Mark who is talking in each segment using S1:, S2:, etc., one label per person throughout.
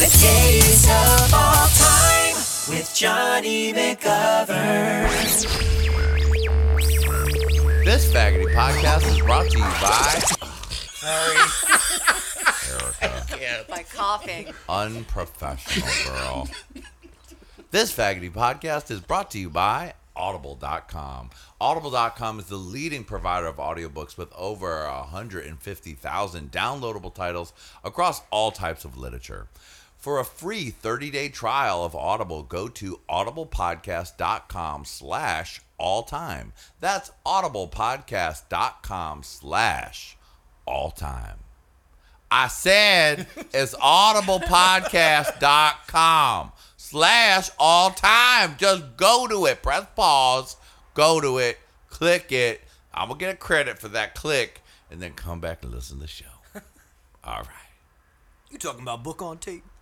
S1: The gayest of all time with Johnny McGovern.
S2: This faggoty podcast is brought to you by Sorry.
S3: By coughing.
S2: Unprofessional Girl. this faggoty podcast is brought to you by Audible.com. Audible.com is the leading provider of audiobooks with over 150,000 downloadable titles across all types of literature. For a free 30-day trial of Audible, go to audiblepodcast.com slash all time. That's audiblepodcast.com slash all time. I said it's audiblepodcast.com slash all time. Just go to it. Press pause. Go to it. Click it. I'm going to get a credit for that click and then come back and listen to the show. All right.
S4: You talking about book on tape?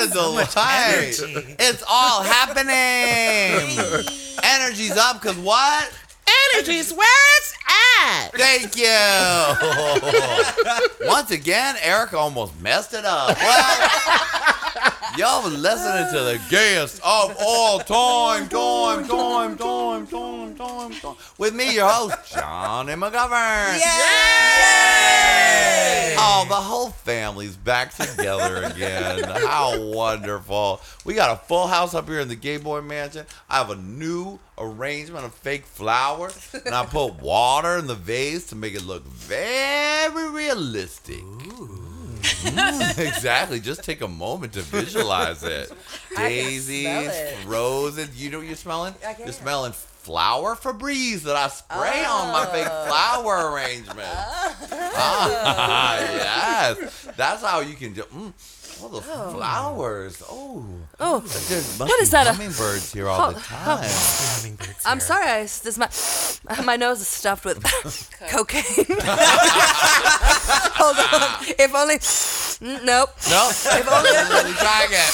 S2: What a delight. It's all happening. Energy's up because what?
S5: Energy's where it's at.
S2: Thank you. Once again, Erica almost messed it up. Well, y'all was listening to the gayest of all time, time, time, time, time, time, time. With me, your host, Johnny McGovern. Yay! Oh, the whole family's back together again. How wonderful. We got a full house up here in the Gay Boy Mansion. I have a new arrangement of fake flowers, and I put water in the vase to make it look very realistic. Mm, exactly. Just take a moment to visualize it. Daisies,
S3: it.
S2: roses. You know what you're smelling? You're smelling flower Febreze that I spray on my fake flower arrangement. Ah, yes. That's how you can do. Mm, all the flowers. Oh.
S3: Oh,
S2: There must
S3: What
S2: be
S3: that, a-
S2: hummingbirds here all the time.
S4: Hummingbirds
S3: I'm
S4: here.
S3: sorry. I, this my my nose is stuffed with cocaine. Hold on. If only. Mm, Nope.
S2: Nope.
S3: If only.
S2: Let try again.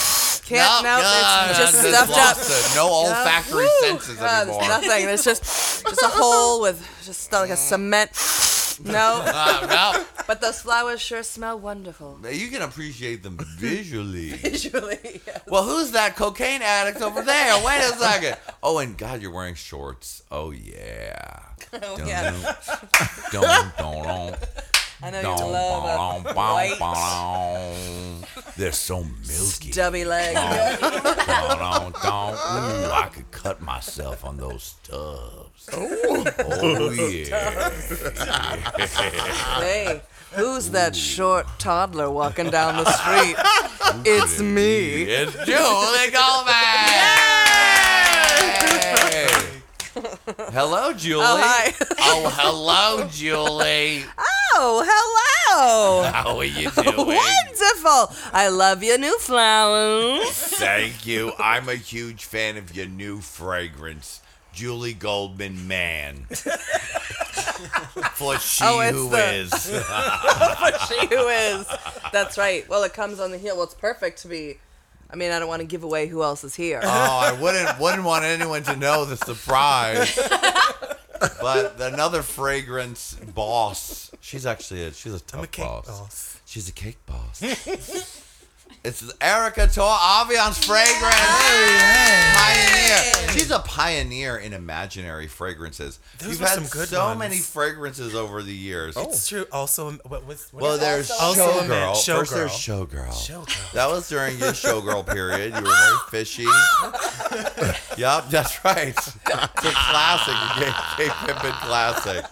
S3: Can't. Nope.
S2: no,
S3: it's
S2: no,
S3: just
S2: no,
S3: stuffed up.
S2: lost it. No olfactory
S3: Woo.
S2: senses
S3: Uh,
S2: anymore.
S3: There's nothing. There's just just a hole with just like a cement. No.
S2: Uh, no.
S3: But those flowers sure smell wonderful.
S2: You can appreciate them visually.
S3: Visually.
S2: Well, who's that cocaine addict over there? Wait a second. Oh, and God, you're wearing shorts. Oh yeah.
S3: Oh, yeah.
S2: dun, dun, dun,
S3: I know you love
S2: uh,
S3: a
S2: dun,
S3: white.
S2: They're so milky.
S3: stubby leg.
S2: Ooh, I could cut myself on those stubs. Oh, yeah.
S3: Hey, who's that short toddler walking down the street? it's me.
S2: It's Julie Goldman. Yay! Hello, Julie.
S3: Oh, hi.
S2: Oh, hello, Julie.
S3: Oh, hello.
S2: How are you doing?
S3: Wonderful. I love your new flowers.
S2: Thank you. I'm a huge fan of your new fragrance, Julie Goldman Man. For she
S3: Oh,
S2: who
S3: the-
S2: is.
S3: she who is. That's right. Well, it comes on the heel. Well, it's perfect to be. I mean, I don't want to give away who else is here.
S2: Oh, I wouldn't wouldn't want anyone to know the surprise. But another fragrance boss. She's actually a she's a tough
S4: I'm a cake
S2: boss.
S4: boss.
S2: She's a cake boss. it's Erica Tor Avian's fragrance pioneer. She's a pioneer in imaginary fragrances.
S4: Those
S2: You've had
S4: some good
S2: so
S4: ones.
S2: many fragrances over the years.
S4: It's true. Also, um, what was what
S2: Well, there's
S4: Also a
S2: showgirl. First,
S4: Showgirl.
S2: there's showgirl.
S4: Showgirl.
S2: That was during your showgirl period. You were very fishy. yep, that's right. It's a classic, a gay, gay pimpin' classic.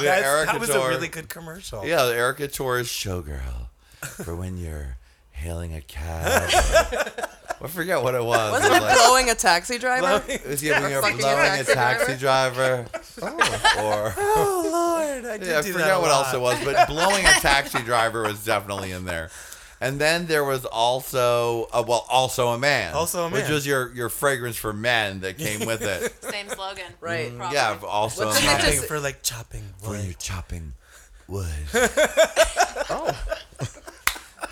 S2: The Erica
S4: that was a really good commercial.
S2: Yeah, the Erica Torres showgirl for when you're hailing a cab. Or, I forget what it was.
S3: Wasn't
S2: It
S3: it
S2: was like-
S3: blowing a taxi driver?
S2: it was yeah, when you're blowing a
S3: taxi
S2: taxi driver. or
S4: Oh Lord, I did
S2: yeah, I
S4: do that
S2: forget
S4: a
S2: what else it was, but blowing a taxi driver was definitely in there. And then there was also, uh, well, also a man,
S4: Also a man, which
S2: was your your fragrance for men that came with it.
S6: Same slogan.
S3: Right.
S6: Probably.
S2: yeah, also
S3: What's
S2: a man.
S3: Just-
S4: for like chopping
S2: when
S4: wood.
S2: you're chopping wood.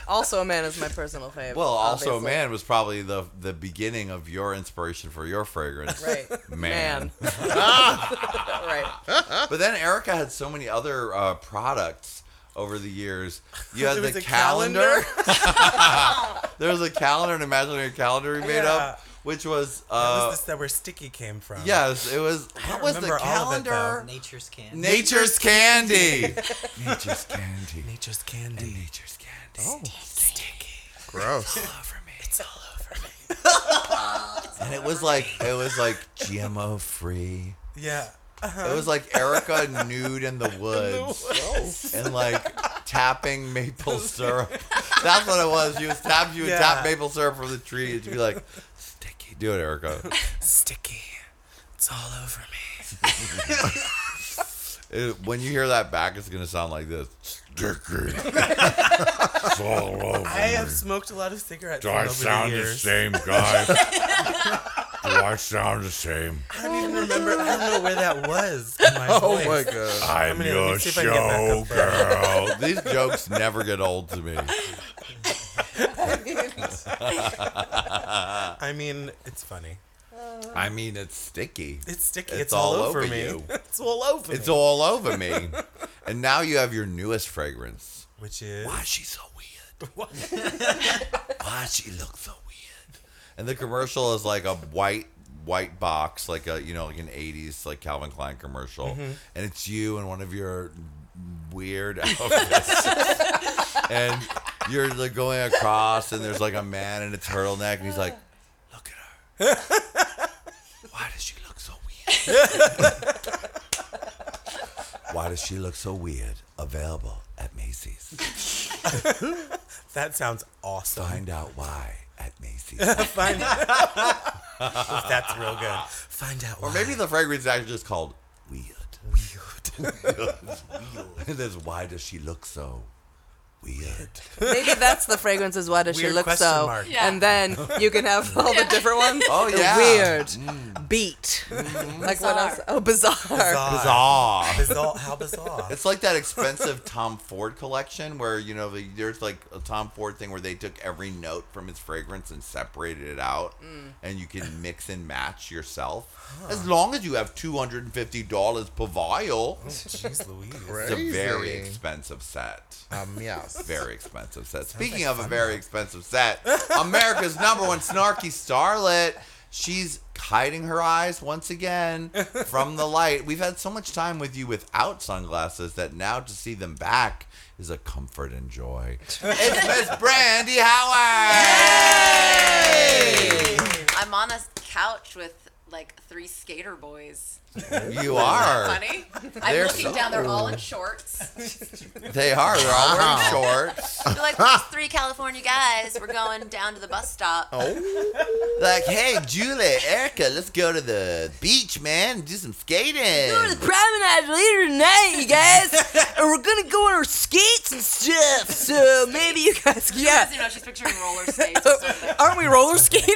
S3: Also, a man is my personal favorite.
S2: Well, also
S3: obviously.
S2: man was probably the the beginning of your inspiration for your fragrance.
S3: Right.
S2: Man.
S3: right.
S2: But then Erica had so many other uh, products over the years. You had
S4: There
S2: the
S4: a
S2: calendar. there was a calendar, an imaginary calendar we made
S4: Yeah.
S2: up, which was
S4: That
S2: uh,
S4: was this that where sticky came from.
S2: yes, it was. What was the
S4: remember all of it,
S2: calendar?
S7: Nature's can.
S2: Nature's candy. Nature's candy.
S4: Nature's candy.
S2: Nature's candy.
S4: Oh, sticky.
S8: Gross.
S4: Over me. It's all over me.
S2: And it was like it was like GMO free.
S4: Yeah.
S2: It was like Erica nude in the woods and like tapping maple syrup. That's what it was. She was tap. She would
S4: Yeah.
S2: tap maple syrup from the tree, and she'd be like, "Sticky, do it, Erica."
S4: Sticky. It's all over me.
S2: It- when you hear that back, it's gonna sound like this. Sticky. it's all over.
S4: I have smoked a lot of cigarettes
S2: Do I
S4: over
S2: sound
S4: the
S2: the same, guys? Do I sound the same?
S4: I don't even remember. I don't know where that was. My
S8: Oh
S4: voice.
S8: my god.
S2: I'm
S4: gonna- let me
S2: your
S4: see if I can get back
S2: show girl. These jokes never get old to me.
S4: I mean, it's funny.
S2: I mean, it's sticky.
S4: It's sticky.
S2: It's
S4: It's, all,
S2: all
S4: over,
S2: over
S4: me.
S2: you.
S4: it's all over
S2: It's
S4: me.
S2: all over me. And now you have your newest fragrance.
S4: Which is
S2: Why is she so weird? Why does she look so weird? And the commercial is like a white white box, like a you know, like an '80s like Calvin Klein commercial,
S4: Mm-hmm.
S2: and it's you in one of your weird outfits, and you're like going across, and there's like a man in a turtleneck, and he's like, "Look at her. Why does she look so weird?" Why does she look so weird? Available at Macy's.
S4: that sounds awesome.
S2: Find out why at Macy's.
S4: Find out. That's real good. Find out.
S2: or
S4: why.
S2: maybe the fragrance is actually just called Weird.
S4: weird. weird. weird.
S2: And there's why does she look so weird?
S3: Maybe that's the fragrance is why does she
S4: Weird
S3: look so?
S4: mark.
S6: Yeah.
S3: And then you can have all the different ones.
S2: Oh,
S3: The
S2: yeah.
S3: Weird. Mm. Beat. Mm-hmm. Like what else? Oh, bizarre.
S4: Bizarre.
S2: Bizarre.
S4: Bizarre. How bizarre.
S2: It's like that expensive Tom Ford collection where you know there's like a Tom Ford thing where they took every note from his fragrance and separated it out, mm. and you can mix and match yourself as long as you have two hundred and fifty dollars per vial.
S4: Oh, jeez Louise.
S2: It's a very expensive set.
S8: Um, yes.
S2: Very expensive set. Speaking of a very expensive set, America's number one snarky starlet. She's hiding her eyes once again from the light. We've had so much time with you without sunglasses that now to see them back is a comfort and joy. It's Miss Brandy Howard.
S6: I'm on a couch with like three skater boys.
S2: You are.
S6: Funny. I'm
S2: They're
S6: looking
S2: so-
S6: down. They're all in shorts.
S2: They are. They're all wearing uh-huh. shorts.
S6: They're like these three California guys. We're going down to the bus stop. Oh.
S2: Like, hey, Julie, Erica, let's go to the beach, man, and do some skating.
S3: promenade later tonight, you guys. and we're gonna go on our skates and stuff. So maybe you guys,
S6: You
S3: yeah.
S6: guys, you know, she's picturing roller skates or something.
S3: Aren't we roller skating?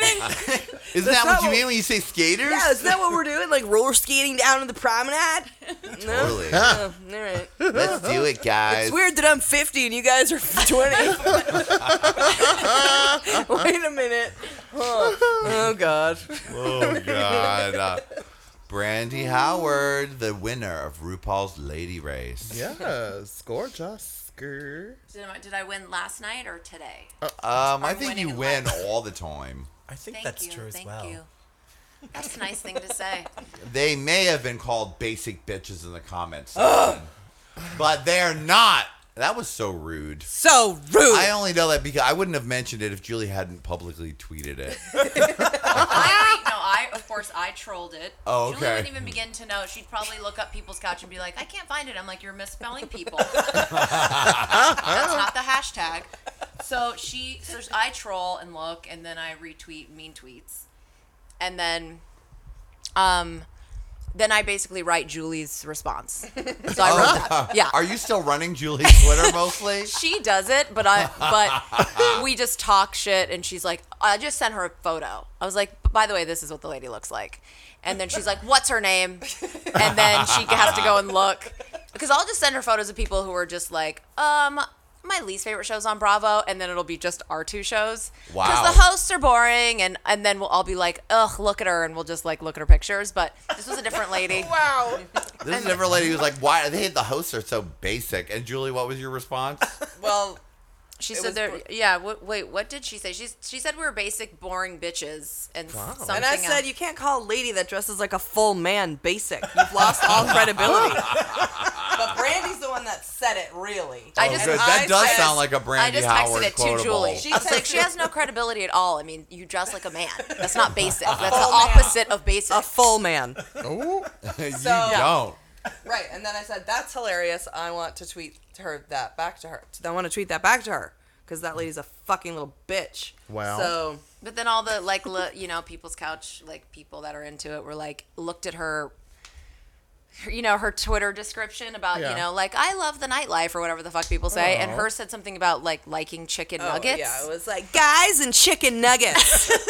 S2: Isn't that
S3: not
S2: what you
S3: what-
S2: mean when you say skaters?
S3: yeah, isn't that what we're doing? Like roller skating down to the promenade? No.
S2: Totally.
S3: Oh, all right.
S2: Let's do it, guys.
S3: It's weird that I'm 50 and you guys are 20. Wait a minute. Oh, oh God.
S2: Oh God. Uh, Brandy Howard, the winner of RuPaul's Lady Race.
S8: Yes. Gorgeous. Grr.
S6: Did I, did I win last night or today?
S2: Um, I think you win all the time.
S4: I think
S6: Thank
S4: that's
S6: you.
S4: true as
S6: Thank
S4: well.
S6: you. That's a nice thing to say.
S2: They may have been called basic bitches in the comments, section, but they're not. That was so rude.
S3: So rude.
S2: I only know that because I wouldn't have mentioned it if Julie hadn't publicly tweeted it.
S6: I, no, I of course I trolled it.
S2: Oh,
S6: Julie wouldn't even begin to know. She'd probably look up people's couch and be like, "I can't find it." I'm like, "You're misspelling people." That's not the hashtag. So she, so I troll and look, and then I retweet mean tweets, and then, um, then I basically write Julie's response. So I wrote that. Yeah.
S2: Are you still running Julie's Twitter mostly?
S6: she does it, but I but we just talk shit and she's like I just sent her a photo. I was like, by the way, this is what the lady looks like. And then she's like, "What's her name?" And then she has to go and look because I'll just send her photos of people who are just like, um, my least favorite shows on Bravo, and then it'll be just our two shows.
S2: Wow.
S6: Because the hosts are boring, and and then we'll all be like, ugh, look at her, and we'll just like look at her pictures. But this was a different lady.
S3: Wow.
S2: This is a different lady who's like, "Why they the hosts are so basic?" And Julie, what was your response?
S3: Well,
S6: She
S3: It
S6: said there.
S3: br-
S6: Yeah. What, wait. What did she say? She's she said we were basic, boring bitches, and s- something.
S3: and I said
S6: else.
S3: you can't call a lady that dresses like a full man basic. You've lost all credibility. but Brandy's the one that said it, really.
S6: I
S2: Oh,
S6: just-
S2: good.
S3: I
S2: That does
S3: said-
S2: sound like a Brandy I
S6: just
S2: Howard
S6: texted it to
S2: quotable.
S6: Julie.
S3: She
S6: I was like, she has no credibility at all. I mean, you dress like a man. That's not basic. That's the
S3: full man.
S6: opposite of basic.
S3: A full man.
S2: you
S3: So-
S2: don't.
S3: Right, and then I said, "That's hilarious. I want to tweet her that back to her. I want to tweet that back to her because that lady's a fucking little bitch."
S8: Wow.
S3: so
S6: But then all the like, li- you know, people's couch, like people that are into it, were like, looked at her, you know, her Twitter description about,
S8: Yeah.
S6: you know, like I love the nightlife or whatever the fuck people say, and her said something about like liking chicken
S3: oh,
S6: nuggets.
S3: yeah, it was like guys and chicken nuggets.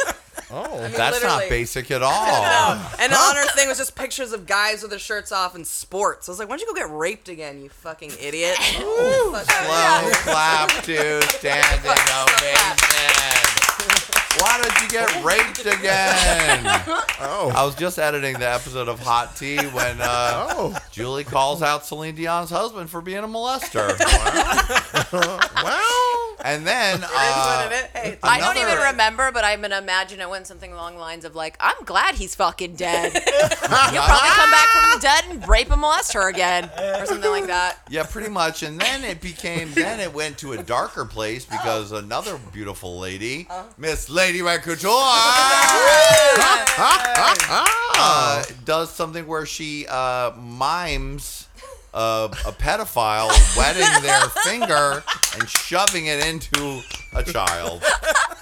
S8: Oh.
S2: That's not basic at all.
S3: and the honor thing was just pictures of guys with their shirts off in sports. I was like, "Why don't you go get raped again, you fucking idiot?" Fuck outta
S2: Slow clap to standing ovation. Why did you get raped again?
S8: Oh.
S2: I was just editing the episode of Hot Tea when uh,
S8: Oh.
S2: Julie calls out Celine Dion's husband for being a molester.
S8: Well.
S2: and then uh,
S3: what it is. Hey, it's
S6: I don't
S2: Another-
S6: even remember, but I'm gonna imagine it went something along the lines of like, "I'm glad he's fucking dead. He'll probably come back from the dead and rape and molest her again, or something like that."
S2: Yeah, pretty much. And then it became, then it went to a darker place because another beautiful lady, Miss Lady Red Couture, uh, does something where she uh, mimes uh, a pedophile wetting their finger and shoving it into a child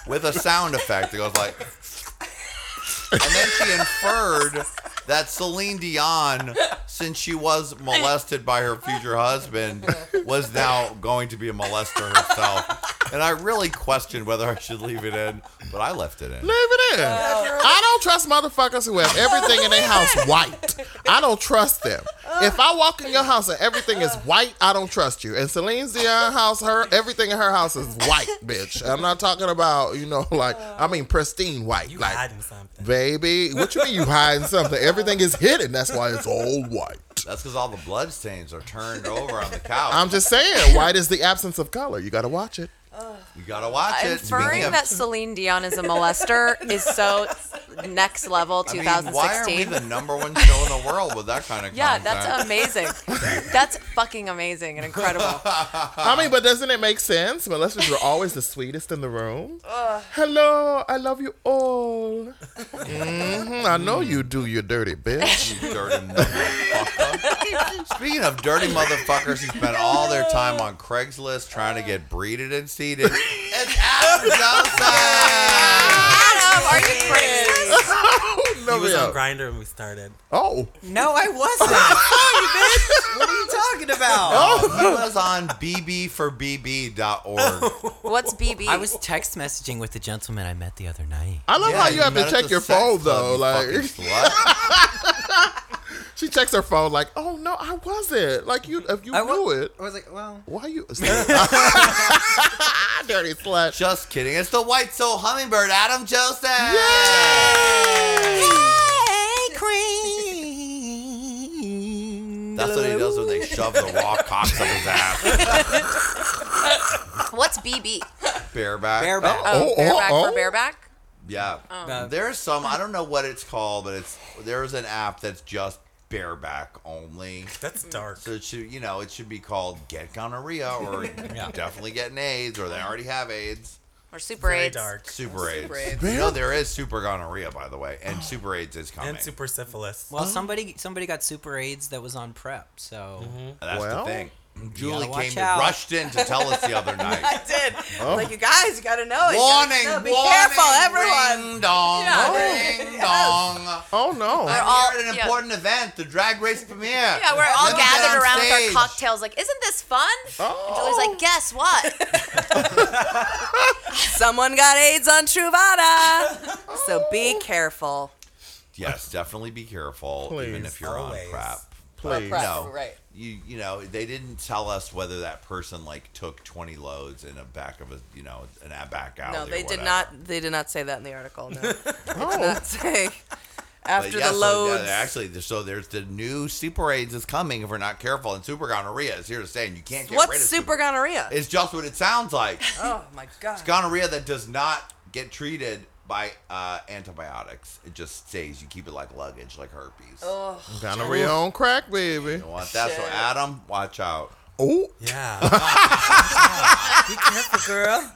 S2: with a sound effect that goes like. And then she inferred that Celine Dion, since she was molested by her future husband, was now going to be a molester herself. And I really questioned whether I should leave it in, but I left it in.
S8: Leave it in. I don't trust motherfuckers who have everything in their house white. I don't trust them. If I walk in your house and everything is white, I don't trust you. And Celine Dion house, her everything in her house is white, bitch. I'm not talking about you know like I mean pristine white.
S4: You
S8: like
S4: hiding something.
S8: baby, what you mean you hiding something? Everything is hidden. That's why it's all white.
S2: That's because all the blood stains are turned over on the couch.
S8: I'm just saying, white is the absence of color. You got to watch it.
S2: You gotta watch it.
S6: Inferring
S2: Speaking of-
S6: that Celine Dion is a molester is so next level
S2: I mean,
S6: 2016.
S2: why are we the number one show in the world with that kind of
S6: yeah,
S2: content?
S6: that's amazing. that's fucking amazing and incredible.
S8: I mean, but doesn't it make sense? Molesters were always the sweetest in the room. Hello, I love you all. hmm I know you do, you dirty bitch.
S2: You dirty motherfucker. Speaking of dirty motherfuckers who spend all their time on Craigslist trying to get breeded and seeded, it's Adam Joseph!
S6: Adam, are you crazy?
S8: no,
S4: He was
S8: yeah.
S4: on Grindr when we started.
S8: Oh,
S7: No, I wasn't. bitch. What are you talking about? Oh.
S2: He was on bbforbb.org.
S6: What's BB?
S7: I was text messaging with the gentleman I met the other night.
S8: I love
S2: Yeah,
S8: how you, have to check your phone
S2: club,
S8: though.
S2: you
S8: Like
S2: fucking slut.
S8: She checks her phone, like, oh no, I wasn't. Like you, if you
S7: I
S8: knew
S7: wa-
S8: it,
S7: I was like, well,
S8: why you? dirty slut.
S2: Just kidding. It's the White Soul Hummingbird, Adam Joseph.
S7: hey, cream.
S2: That's what he does when they shove the raw cocks up his ass.
S6: What's BB?
S2: Bareback.
S7: Bareback.
S6: Oh,
S8: Oh,
S6: bareback
S8: oh,
S6: for
S8: oh.
S6: bareback.
S2: Yeah.
S7: Uh,
S2: There's some, I don't know what it's called, but it's there's an app that's just bareback only.
S4: That's dark.
S2: So it should, you know, it should be called Get Gonorrhea or definitely getting AIDS or they already have AIDS.
S6: Or Super
S4: Very
S6: AIDS.
S4: dark.
S2: Super AIDS.
S3: AIDS.
S2: You know, there is super gonorrhea, by the way, and super AIDS is coming.
S4: And super syphilis.
S7: Well, somebody somebody got super AIDS that was on PrEP, so
S2: That's
S8: Well.
S2: the thing. Julie came
S7: out.
S2: rushed in to tell us the other night.
S3: I did.
S8: Oh.
S3: Like you guys, you gotta know. You gotta
S2: warning,
S3: know. Be
S2: warning,
S3: careful, everyone.
S2: Ring dong,
S3: Yeah.
S2: ring dong.
S8: Oh no.
S6: We're
S2: I'm
S6: all-
S2: here at an
S6: yeah.
S2: important event, the drag race premiere.
S6: Yeah, we're all
S2: Let
S6: gathered
S2: on
S6: around with our cocktails, like, isn't this fun? And Julie's like, oh. guess what?
S3: Someone got AIDS on Truvada. so be oh. careful.
S2: Yes, definitely be careful, even if you're
S4: Always.
S2: on PrEP.
S8: Please.
S3: PrEP,
S2: No,
S3: right.
S2: You you know they didn't tell us whether that person like took 20 loads in a back of a you know an a back alley.
S3: No,
S2: or
S3: they did not. They did not say that in the article. No, they did
S8: Oh.
S3: not say. After
S2: yeah,
S3: the
S2: so,
S3: loads,
S2: yeah, actually, so there's the new super AIDS is coming if we're not careful, and super gonorrhea is here to stay, and you can't get rid
S3: what's
S2: of
S3: super gonorrhea?
S2: It's just what it sounds like.
S3: oh my god.
S2: It's gonorrhea that does not get treated by uh, antibiotics. It just stays. You keep it like luggage, like herpes.
S3: Oh,
S8: Gonorrhea on crack, baby.
S2: You don't want that. So
S3: Shit.
S2: Adam, watch out.
S8: Oh,
S4: Yeah. Be careful, girl.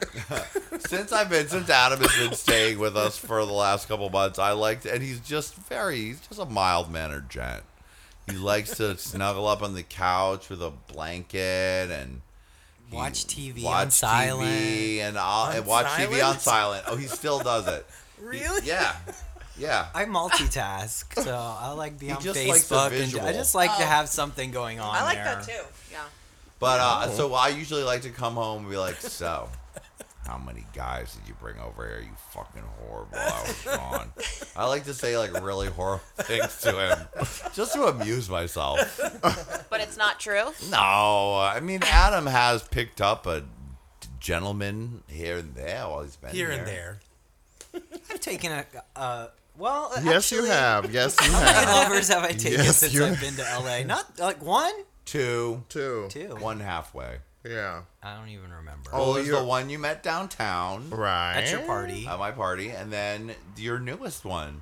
S2: Since I've been, since Adam has been staying with us for the last couple months, I liked, and he's just very, he's just a mild mannered gent. He likes to snuggle up on the couch with a blanket and he
S7: Watch TV
S2: watch
S7: on silent.
S2: TV and, I'll, and watch TV on
S4: silent?
S2: silent. Oh, he still does it. He-
S4: Really?
S2: yeah, yeah.
S7: I multitask, so I like be
S2: He
S7: on
S2: just likes the
S7: Facebook, and. I just like to
S3: Oh.
S7: have something going on.
S3: I like
S7: there.
S3: that too.
S6: Yeah.
S2: But uh, so I usually like to come home and be like, so. How many guys did you bring over here? You fucking horrible. I was gone. I like to say like really horrible things to him, just to amuse myself.
S6: But it's not true.
S2: No, I mean Adam has picked up a gentleman here and there while he's been
S4: Here and there.
S7: I've taken a. Uh, well,
S8: yes, you
S7: actually,
S8: have. Yes, you
S7: How many
S8: have.
S7: lovers have I taken
S8: Yes,
S7: since
S8: you-
S7: I've been to LA? Not like one,
S2: Two,
S8: Two.
S7: two.
S2: one halfway.
S8: Yeah.
S7: I don't even remember.
S8: Oh,
S2: Oh, there's
S8: you're-
S2: the one you met downtown
S8: Right.
S7: At your party.
S2: at my party, and then your newest one.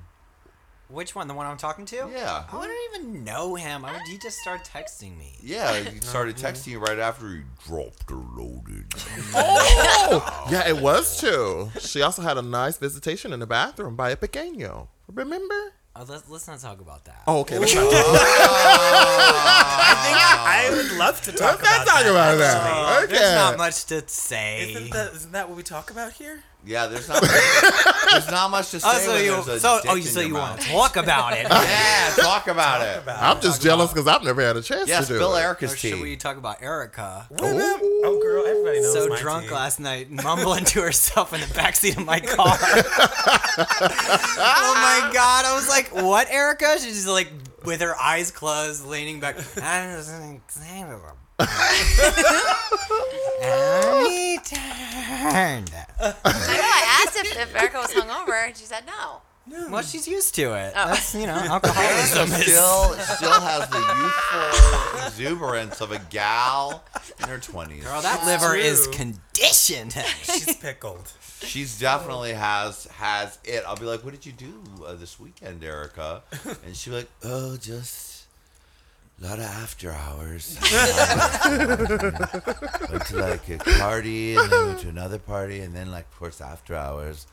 S7: Which one? The one I'm talking to?
S2: Yeah.
S7: I don't even know him. I would, he just started texting me.
S2: Yeah, he started mm-hmm. texting you right after he dropped her loaded.
S8: Oh! oh, yeah, it was too. She also had a nice visitation in the bathroom by a pequeño. Remember?
S7: Oh, let's, let's not talk about that.
S8: Oh, okay. Let's not talk,
S4: I think I would love to talk
S8: let's not
S4: about
S8: talk
S4: that.
S8: about that. Okay.
S7: There's not much to say.
S4: Isn't that, isn't that what we talk about here?
S2: Yeah, there's not. there's not much to oh, say.
S7: Oh, so
S2: when
S7: you,
S2: there's a
S7: so, oh,
S2: dick
S7: oh,
S2: in
S7: so
S2: your
S7: you want to talk about it?
S2: Yeah, talk about it.
S8: I'm just jealous because I've never had a chance
S2: Yes,
S8: to do
S2: Bill
S8: it.
S2: Erica's
S7: Or should
S2: tea.
S7: we talk about Erica?
S4: Oh, girl, everybody knows
S7: So
S4: my
S7: drunk
S4: tea.
S7: last night, mumbling to herself in the backseat of my car. oh my god! I was like, "What, Erica?" She's just like with her eyes closed, leaning back. I turned.
S6: I know. I asked if, if Erica was hungover, and she said no.
S7: Well, she's used to it.
S6: Oh.
S7: That's you know, alcoholism is.
S2: still still has the youthful exuberance of a gal in her twenties.
S7: Girl, that liver is
S4: true.
S7: conditioned.
S4: She's pickled.
S2: She's definitely has has it. I'll be like, "What did you do uh, this weekend, Erica?" And she'll be like, "Oh, just a lot of after hours. Uh, went to like a party, and then went to another party, and then like of course after hours."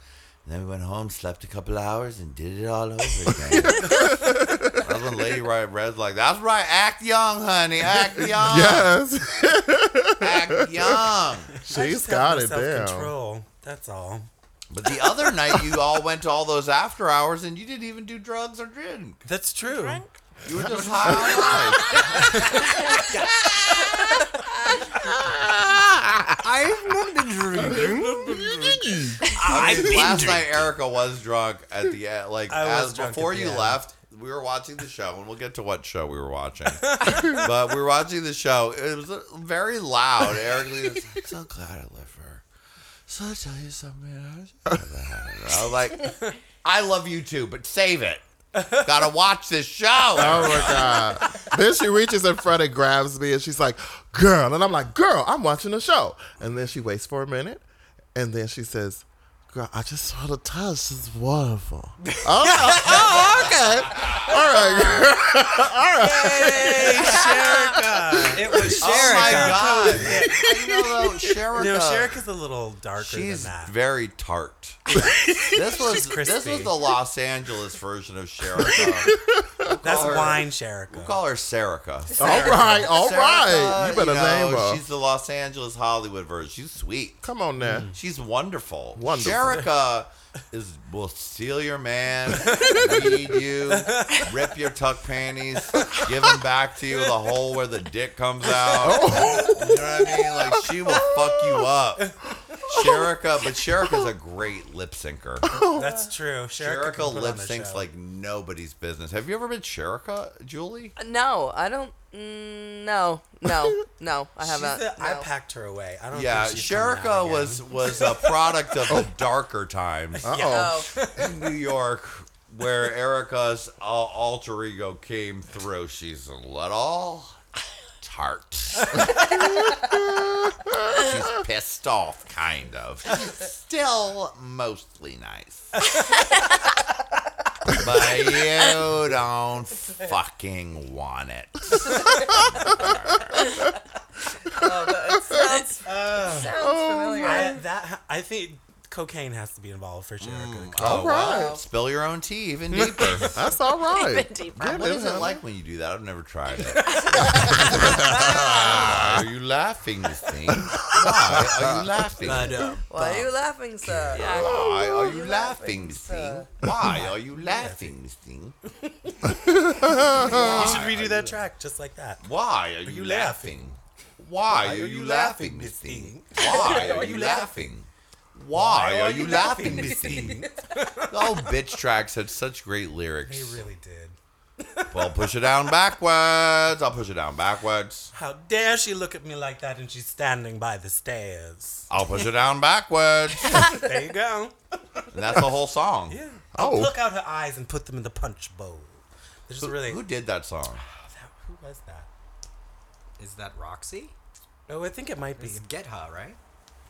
S2: And then we went home, slept a couple hours, and did it all over again. That's when Lady Right Red's like, "That's right, act young, honey, act young,
S8: Yes.
S2: act young."
S8: She's got it down.
S4: Control. That's all.
S2: But the other night, you all went to all those after hours, and you didn't even do drugs or drink.
S4: That's true.
S2: You were just high
S7: I've not been drinking.
S2: I mean, last night Erica was drunk at the end. Like
S4: I was
S2: as
S4: drunk
S2: before
S4: the
S2: you
S4: end.
S2: left, we were watching the show, and we'll get to what show we were watching. but we were watching the show. It was uh, very loud. Erica Lee was like, "So glad I left her." So I tell you something. I was like, "I love you too, but save it. Gotta watch this show."
S8: Oh my god! then she reaches in front and grabs me, and she's like, "Girl," and I'm like, "Girl, I'm watching the show." And then she waits for a minute, and then she says, girl, I just saw the touch. It's wonderful. Oh, oh, oh, okay. All right.
S7: Hey, Sherika. It was Sherika.
S2: Oh my god! I know Sherika.
S4: No, Sherika's a a little darker
S2: She's
S4: than that.
S2: very tart. this was this
S4: crispy.
S2: was the Los Angeles version of Sherika.
S4: That's
S2: her-
S4: wine
S2: We'll call her Serica.
S8: All right. All
S2: Serica,
S8: right. You better
S2: know,
S8: name her.
S2: She's the Los Angeles Hollywood version. She's sweet.
S8: Come on now.
S2: She's wonderful.
S8: Wonderful.
S2: Sherika is will steal your man, weed you, rip your tuck panties, give them back to you the hole where the dick comes out. You know what I mean? Like she will fuck you up. Sherika, but Sherika's a great lip syncer.
S4: That's true. Sherika,
S2: Sherika lip syncs like nobody's business. Have you ever been Sherika, Julie?
S3: No, I don't. Mm, no, no, no. I haven't.
S4: the- I packed her away. I don't.
S2: Yeah,
S4: think she's coming out
S2: Sherika
S4: again.
S2: was was a product of the darker times.
S8: Uh-oh.
S3: Oh,
S2: in New York where Erica's uh, alter ego came through. She's a little tart. She's pissed off, kind of. She's still mostly nice. but you don't fucking want it.
S3: oh, that it sounds, uh, sounds familiar.
S4: I, that I think cocaine has to be involved for Sherika.
S2: Oh,
S8: right.
S2: well, Spill your own tea even deeper.
S8: That's all right.
S6: Even deeper.
S8: Get
S2: What
S8: it,
S2: is it
S8: honey.
S2: like when you do that? I've never tried it. are you laughing, Miss Thing? Why are you laughing?
S4: But, uh,
S3: Why are you laughing, sir?
S2: Why are you
S3: you
S2: laughing,
S3: laughing,
S2: Miss? Thing? Why are you laughing, Miss Thing?
S4: you should redo that track just like that.
S2: Why are you
S4: you
S2: laughing? Why are you laughing, Miss Thing? Why are you laughing? Why are you laughing, Miss Thing? All bitch tracks had such great lyrics.
S4: They really did.
S2: Well, push it down backwards. I'll push it down backwards.
S4: How dare she look at me like that and she's standing by the stairs?
S2: I'll push it down backwards.
S4: There you go.
S2: And that's the whole song.
S4: Yeah. I'll
S8: Oh.
S4: pluck out her eyes and put them in the punch bowl. There's
S2: Who,
S4: really
S2: who did that song?
S4: who was that?
S7: Is that Roxy?
S4: Oh, I think it might be.
S7: It's Get Ha, right?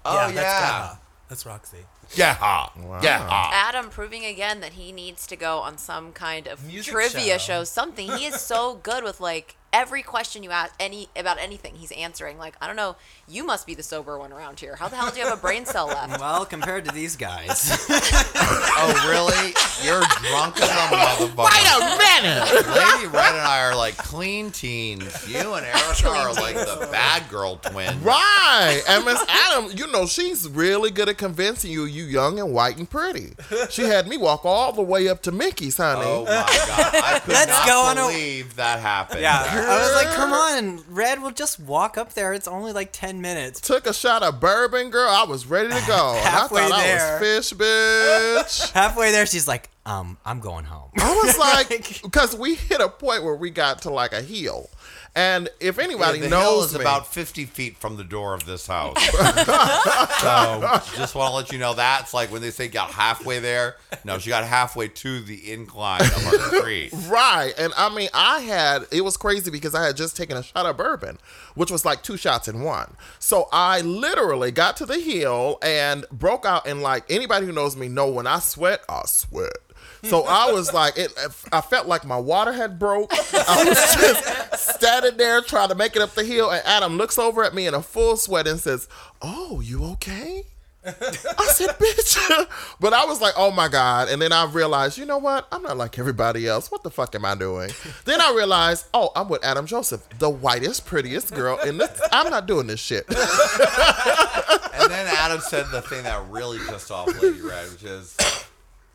S2: Oh
S4: yeah,
S2: yeah,
S4: that's Roxy.
S2: yeah, ha. yeah.
S6: Adam proving again that he needs to go on some kind of
S4: Music
S6: trivia
S4: show.
S6: show. something. He is so good with like every question you ask any about anything, he's answering. Like, I don't know, you must be the sober one around here. How the hell do you have a brain cell left?
S7: Well, compared to these guys.
S2: Oh really? You're drunk as a motherfucker.
S8: Wait a minute.
S2: Lady Red and I are like clean teens. You and Erica are like the bad girl twins.
S8: Right. And Miss Adam, you know, she's really good at convincing you you young and white and pretty. She had me walk all the way up to Mickey's, honey.
S2: Oh my god! I could
S7: Let's
S2: not
S7: go on a-
S2: believe that happened.
S7: yeah, I was like, come on, Red, we'll just walk up there. It's only like 10 minutes.
S8: Took a shot of bourbon, girl. I was ready to go. And I
S7: Halfway
S8: thought
S7: there.
S8: I was fish, bitch.
S7: Halfway there, she's like, um, I'm going home.
S8: I was like, because we hit a point where we got to like a hill. And if anybody
S2: the hill
S8: knows
S2: is
S8: me,
S2: about 50 feet from the door of this house. so just want to let you know that's like when they say got halfway there. No, she got halfway to the incline of our tree.
S8: Right. And I mean, I had, it was crazy because I had just taken a shot of bourbon, which was like two shots in one. So I literally got to the hill and broke out. And like anybody who knows me know when I sweat, I sweat. So I was like, it, I felt like my water had broke. I was just standing there trying to make it up the hill. And Adam looks over at me in a full sweat and says, Oh, you okay? I said, bitch. But I was like, oh my God. And then I realized, you know what? I'm not like everybody else. What the fuck am I doing? then I realized, oh, I'm with Adam Joseph, the whitest, prettiest girl in this. I'm not doing this shit.
S2: And then Adam said the thing that really pissed off Lady Red, which is,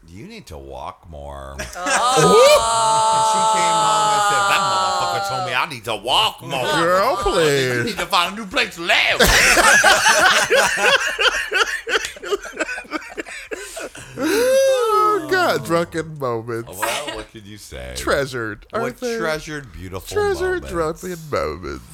S2: you need to walk more. And she oh. came home and said, that motherfucker told me I need to walk more.
S8: Girl,
S2: You
S8: please.
S2: need to find a new place to live.
S8: Oh, God, drunken moments.
S2: well, what could you say?
S8: Treasured.
S2: What
S8: aren't they?
S2: treasured, beautiful
S8: Treasured
S2: moments.
S8: drunken moments.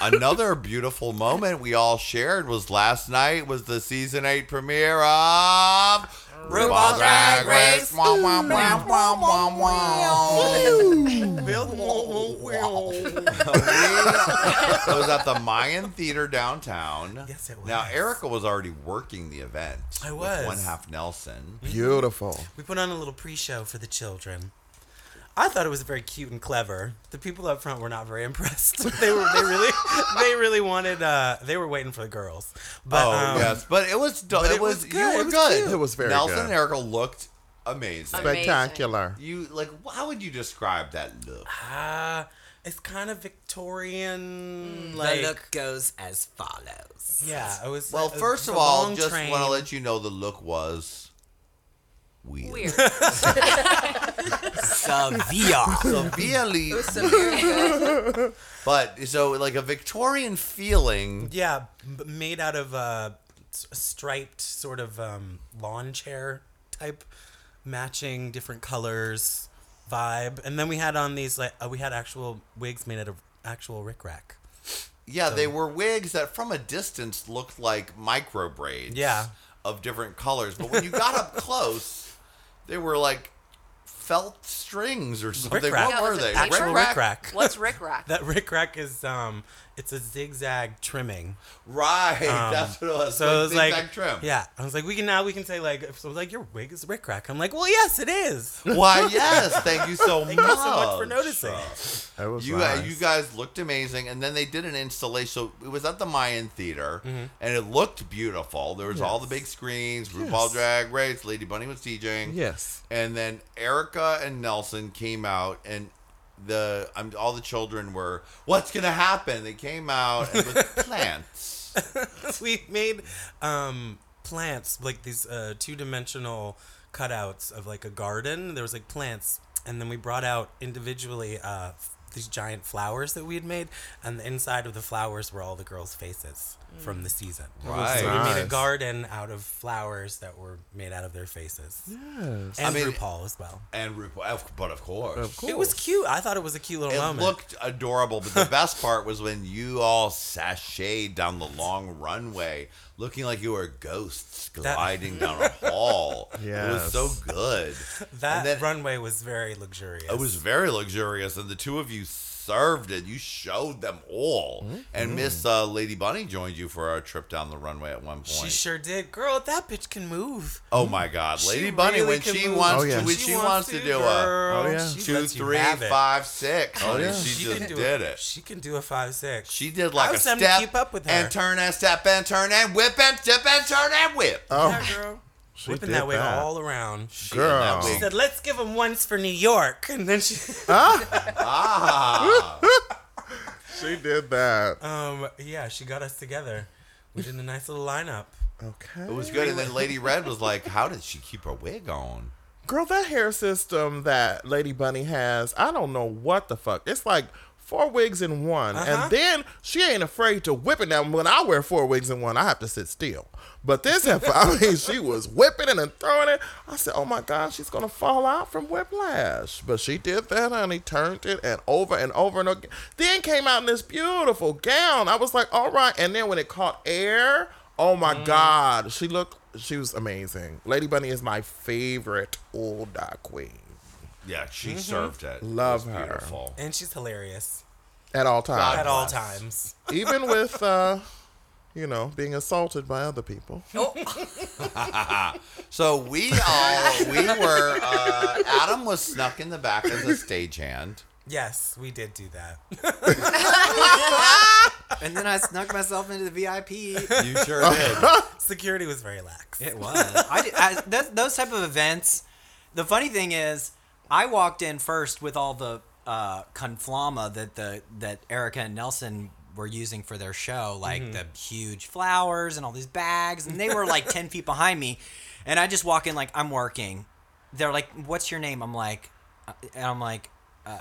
S2: Another beautiful moment we all shared was last night was the season eight premiere of
S7: RuPaul Drag Race.
S2: Wah, wah, wah, wah, wah, wah. it was at the Mayan Theater downtown.
S4: Yes, it was. Now.
S2: Erica was already working the event.
S4: I
S2: with
S4: was.
S2: one half Nelson.
S8: Beautiful.
S4: We put on a little pre-show for the children. I thought it was very cute and clever. The people up front were not very impressed. they were they really they really wanted uh they were waiting for the girls. But
S2: oh
S4: um,
S2: yes, but it was do-
S4: but
S2: it,
S4: it
S2: was,
S4: was
S2: you
S4: good.
S2: were
S4: It was
S2: good.
S4: cute.
S8: It was very good.
S2: Nelson
S8: good.
S2: and Erica looked amazing.
S6: Amazing.
S8: Spectacular.
S2: You like how would you describe that look?
S4: uh, it's kind of Victorian
S7: The
S4: like
S7: look goes as follows.
S4: yeah, it was
S2: Well,
S4: it was
S2: first
S4: a
S2: of all, just want to let you know the look was weird.
S6: Weird.
S7: Sevilla.
S2: Severely, but so like a Victorian feeling.
S4: Yeah, b- made out of uh, s- striped sort of um, lawn chair type, matching different colors vibe. And then we had on these like uh, we had actual wigs made out of actual rickrack.
S2: Yeah, they were wigs that from a distance looked like micro braids.
S4: Yeah.
S2: of different colors, but when you got up close, they were like felt strings or something.
S4: Rickrack.
S2: What
S6: Yeah,
S2: were
S6: was
S2: they?
S4: Actual
S2: Rickrack?
S4: rickrack.
S6: What's Rick Rack?
S4: That rickrack is um, it's a zigzag trimming.
S2: Right,
S4: Um,
S2: that's what it was.
S4: So
S2: like
S4: it was like,
S2: zigzag trim.
S4: yeah, I was like, we can now we can say like, if someone's like, your wig is rickrack. I'm like, well, yes, it is.
S2: Why? Yes, thank you so
S4: Thank
S2: much.
S4: you so much for noticing.
S8: That was
S2: You
S8: nice.
S2: guys, you guys looked amazing, and then they did an installation. So it was at the Mayan Theater,
S4: Mm-hmm.
S2: and it looked beautiful. There was all the big screens. RuPaul Drag Race, Lady Bunny was DJing.
S8: Yes.
S2: and then Erica and Nelson came out, and the um, all the children were, "What's gonna happen?" They came out and with plants.
S4: we made um, plants like these uh, two-dimensional cutouts of like a garden. There was like plants, and then we brought out individually uh, these giant flowers that we had made, and the inside of the flowers were all the girls' faces from the mm. season.
S2: Right.
S4: So we made a garden out of flowers that were made out of their faces,
S8: Yes.
S4: and
S2: I mean-
S4: RuPaul as well.
S2: and RuPaul, but of course,
S8: Of course.
S4: It was cute. I thought it was a cute little
S2: It
S4: moment.
S2: looked adorable, but the best part was when you all sashayed down the long runway, looking like you were ghosts
S4: That-
S2: gliding down a hall. It was so good.
S4: that
S2: then-
S4: runway was very luxurious.
S2: It was very luxurious, and the two of you served it. You showed them all.
S4: Mm-hmm.
S2: And Miss uh, Lady Bunny joined you for our trip down the runway at one point.
S4: She sure did. Girl, that bitch can move.
S2: oh my God,
S4: She
S2: Lady Bunny
S4: really
S2: when she
S4: move.
S2: wants
S8: Oh, yeah.
S2: to, when she, wants, to, do a
S4: girl.
S8: Oh, yeah.
S4: She
S2: two,
S4: lets you
S2: three,
S4: have it.
S2: five, six.
S8: Oh, yeah.
S2: she,
S4: can
S2: just
S4: do
S2: did
S4: a,
S2: it.
S4: She can do a five six.
S2: She did
S4: I
S2: like a
S4: was to
S2: step
S4: keep up with her.
S2: and turn and step and turn and whip and dip and turn and whip.
S8: Oh,
S4: yeah, girl.
S8: She
S4: Whipping
S8: did
S4: that way
S8: that.
S4: all around.
S2: She had
S8: Girl.
S4: She said, "Let's give him once for New York," and then she,
S2: Ah,
S8: She did that.
S4: um, yeah, she got us together. We did a nice little lineup.
S8: Okay.
S2: it was good. And then Lady Red was like, "How did she keep her wig on?"
S8: Girl, that hair system that Lady Bunny has, I don't know what the fuck. It's like four wigs in one.
S4: Uh-huh.
S8: And then she ain't afraid to whip it. Now, when I wear four wigs in one, I have to sit still. But this, I mean, she was whipping it and throwing it. I said, oh my God, she's going to fall out from whiplash. But she did that, honey. Turned it and over and over and again. Then came out in this beautiful gown. I was like, all right. And then when it caught air, oh my
S4: Mm.
S8: God, she looked, she was amazing. Lady Bunny is my favorite old dog queen
S2: Yeah, she
S4: Mm-hmm.
S2: served it.
S8: Love
S2: it
S8: her.
S2: Beautiful.
S4: And she's hilarious
S8: at all times.
S4: at all times.
S8: Even with, uh, you know, being assaulted by other people.
S2: So we all we were. Uh, Adam was snuck in the back as a stagehand.
S4: Yes, we did do that.
S7: And then I snuck myself into the VIP.
S2: You sure did.
S4: Security was very lax.
S7: It was. I, did- I those, those type of events. The funny thing is, I walked in first with all the uh, conflama that the that Erica and Nelson were using for their show, like the huge flowers and all these bags, and they were like ten feet behind me, and I just walk in like I'm working. They're like, "What's your name?" I'm like, uh, and I'm like. Uh,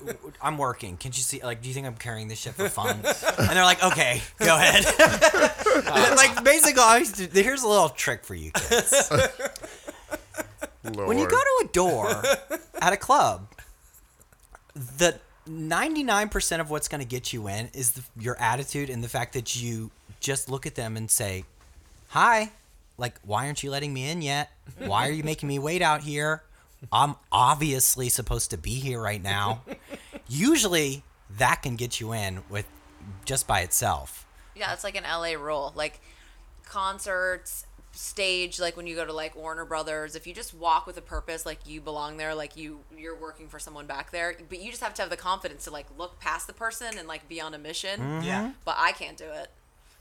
S7: I'm working. Can't you see? Like, do you think I'm carrying this shit for fun? And they're like, okay, go ahead. like, basically, I here's a little trick for you kids.
S8: Lord.
S7: When you go to a door at a club, the 99% of what's going to get you in is the, your attitude and the fact that you just look at them and say, hi, like, why aren't you letting me in yet? Why are you making me wait out here? I'm obviously supposed to be here right now. Usually, that can get you in with just by itself.
S6: Yeah, it's like an LA rule. Like concerts, stage, like when you go to like Warner Brothers, if you just walk with a purpose, like you belong there, like you you're working for someone back there. But you just have to have the confidence to like look past the person and like be on a mission. Mm-hmm.
S4: Yeah.
S6: But I can't do it.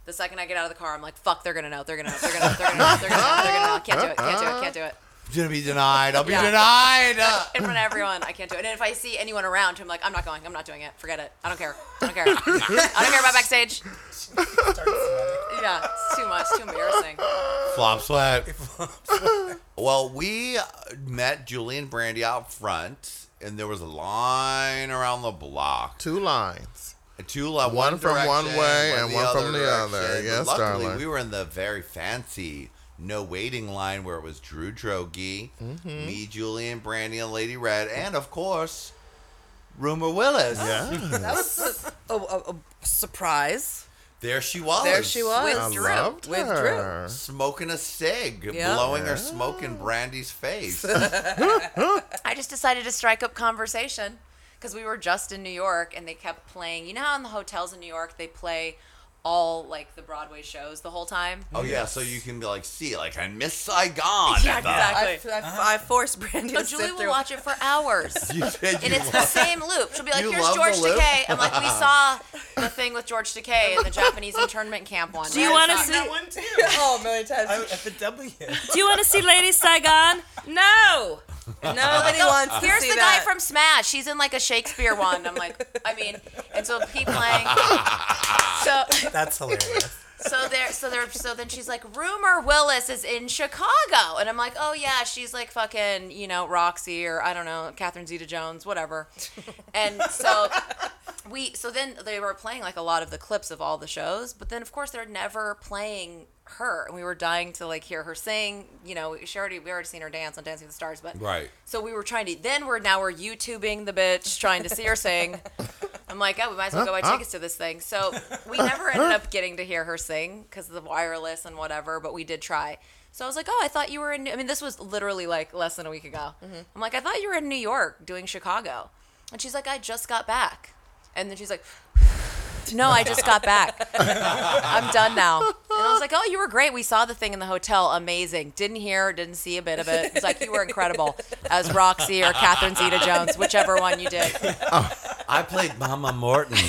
S6: The second I get out of the car, I'm like, fuck, they're gonna know, they're gonna know, they're gonna know, they're gonna know, they're gonna know, they're gonna know. Can't do it, can't do it, can't do it.
S2: I'm gonna be denied. I'll be
S6: Yeah.
S2: denied. Uh,
S6: In front of everyone, I can't do it. And if I see anyone around, I'm like, I'm not going, I'm not doing it. Forget it. I don't care. I don't care. I don't care about backstage. Yeah, it's too much, too embarrassing.
S2: Flop sweat. well, we uh, met Julie and Brandy out front, and there was a line around the block.
S8: Two lines.
S2: Two li-
S8: One from one
S2: direction,
S8: way and one from the
S2: direction.
S8: other.
S2: But
S8: Yes,
S2: luckily,
S8: darling.
S2: we were in the very fancy no waiting line where it was Drew Droege,
S8: Mm-hmm.
S2: me, Julie, and Brandy, and Lady Red, and of course, Rumor Willis.
S8: Yeah.
S3: That was a, a, a, a surprise.
S2: There she was.
S3: There she was.
S6: With
S8: I
S6: Drew.
S8: loved
S3: With
S8: her.
S2: Smoking a cig,
S3: Yeah.
S2: blowing her smoke in Brandy's face.
S6: I just decided to strike up conversation because we were just in New York and they kept playing. You know how in the hotels in New York they play all like the Broadway shows the whole time?
S2: Oh yeah, so you can be like, see, like I miss Saigon.
S6: Yeah,
S2: the-
S6: exactly.
S3: I, I, uh-huh. I forced Brandy
S6: So
S3: to
S6: Julie
S3: sit
S6: will
S3: through.
S6: watch it for hours.
S2: You said
S6: and
S2: you
S6: it's the same loop. She'll be like,
S2: You
S6: "Here's George
S2: the loop?
S6: Takei." I'm like, "We saw the thing with George Takei in the Japanese internment camp one."
S5: Do you want to see?
S6: not-
S4: That one too.
S3: oh, a million times.
S4: I, at the W.
S5: Do you want to see Lady Saigon? No.
S3: Nobody
S6: No,
S3: wants to
S6: here's the
S3: that.
S6: guy from Smash. He's in like a Shakespeare one. I'm like, I mean, and so keep playing. So
S4: That's hilarious.
S6: so there so there so then she's like rumor willis is in chicago and i'm like oh yeah she's like fucking you know roxie or i don't know catherine zeta jones whatever and so we so then they were playing like a lot of the clips of all the shows but then of course they're never playing her and we were dying to like hear her sing you know she already we already seen her dance on dancing with the stars but
S2: Right.
S6: so we were trying to then we're now we're youtubing the bitch trying to see her sing I'm like, oh, we might as well go buy tickets to this thing. So we never ended up getting to hear her sing because of the wireless and whatever, but we did try. So I was like, oh, I thought you were in. I mean, this was literally like less than a week ago. Mm-hmm. I'm like, I thought you were in New York doing Chicago. And she's like, I just got back. And then she's like, no, I just got back. I'm done now. And I was like, oh, you were great. We saw the thing in the hotel. Amazing. Didn't hear, didn't see a bit of it. It's like, you were incredible as Roxie or Catherine Zeta Jones, whichever one you did.
S2: I played Mama Morton.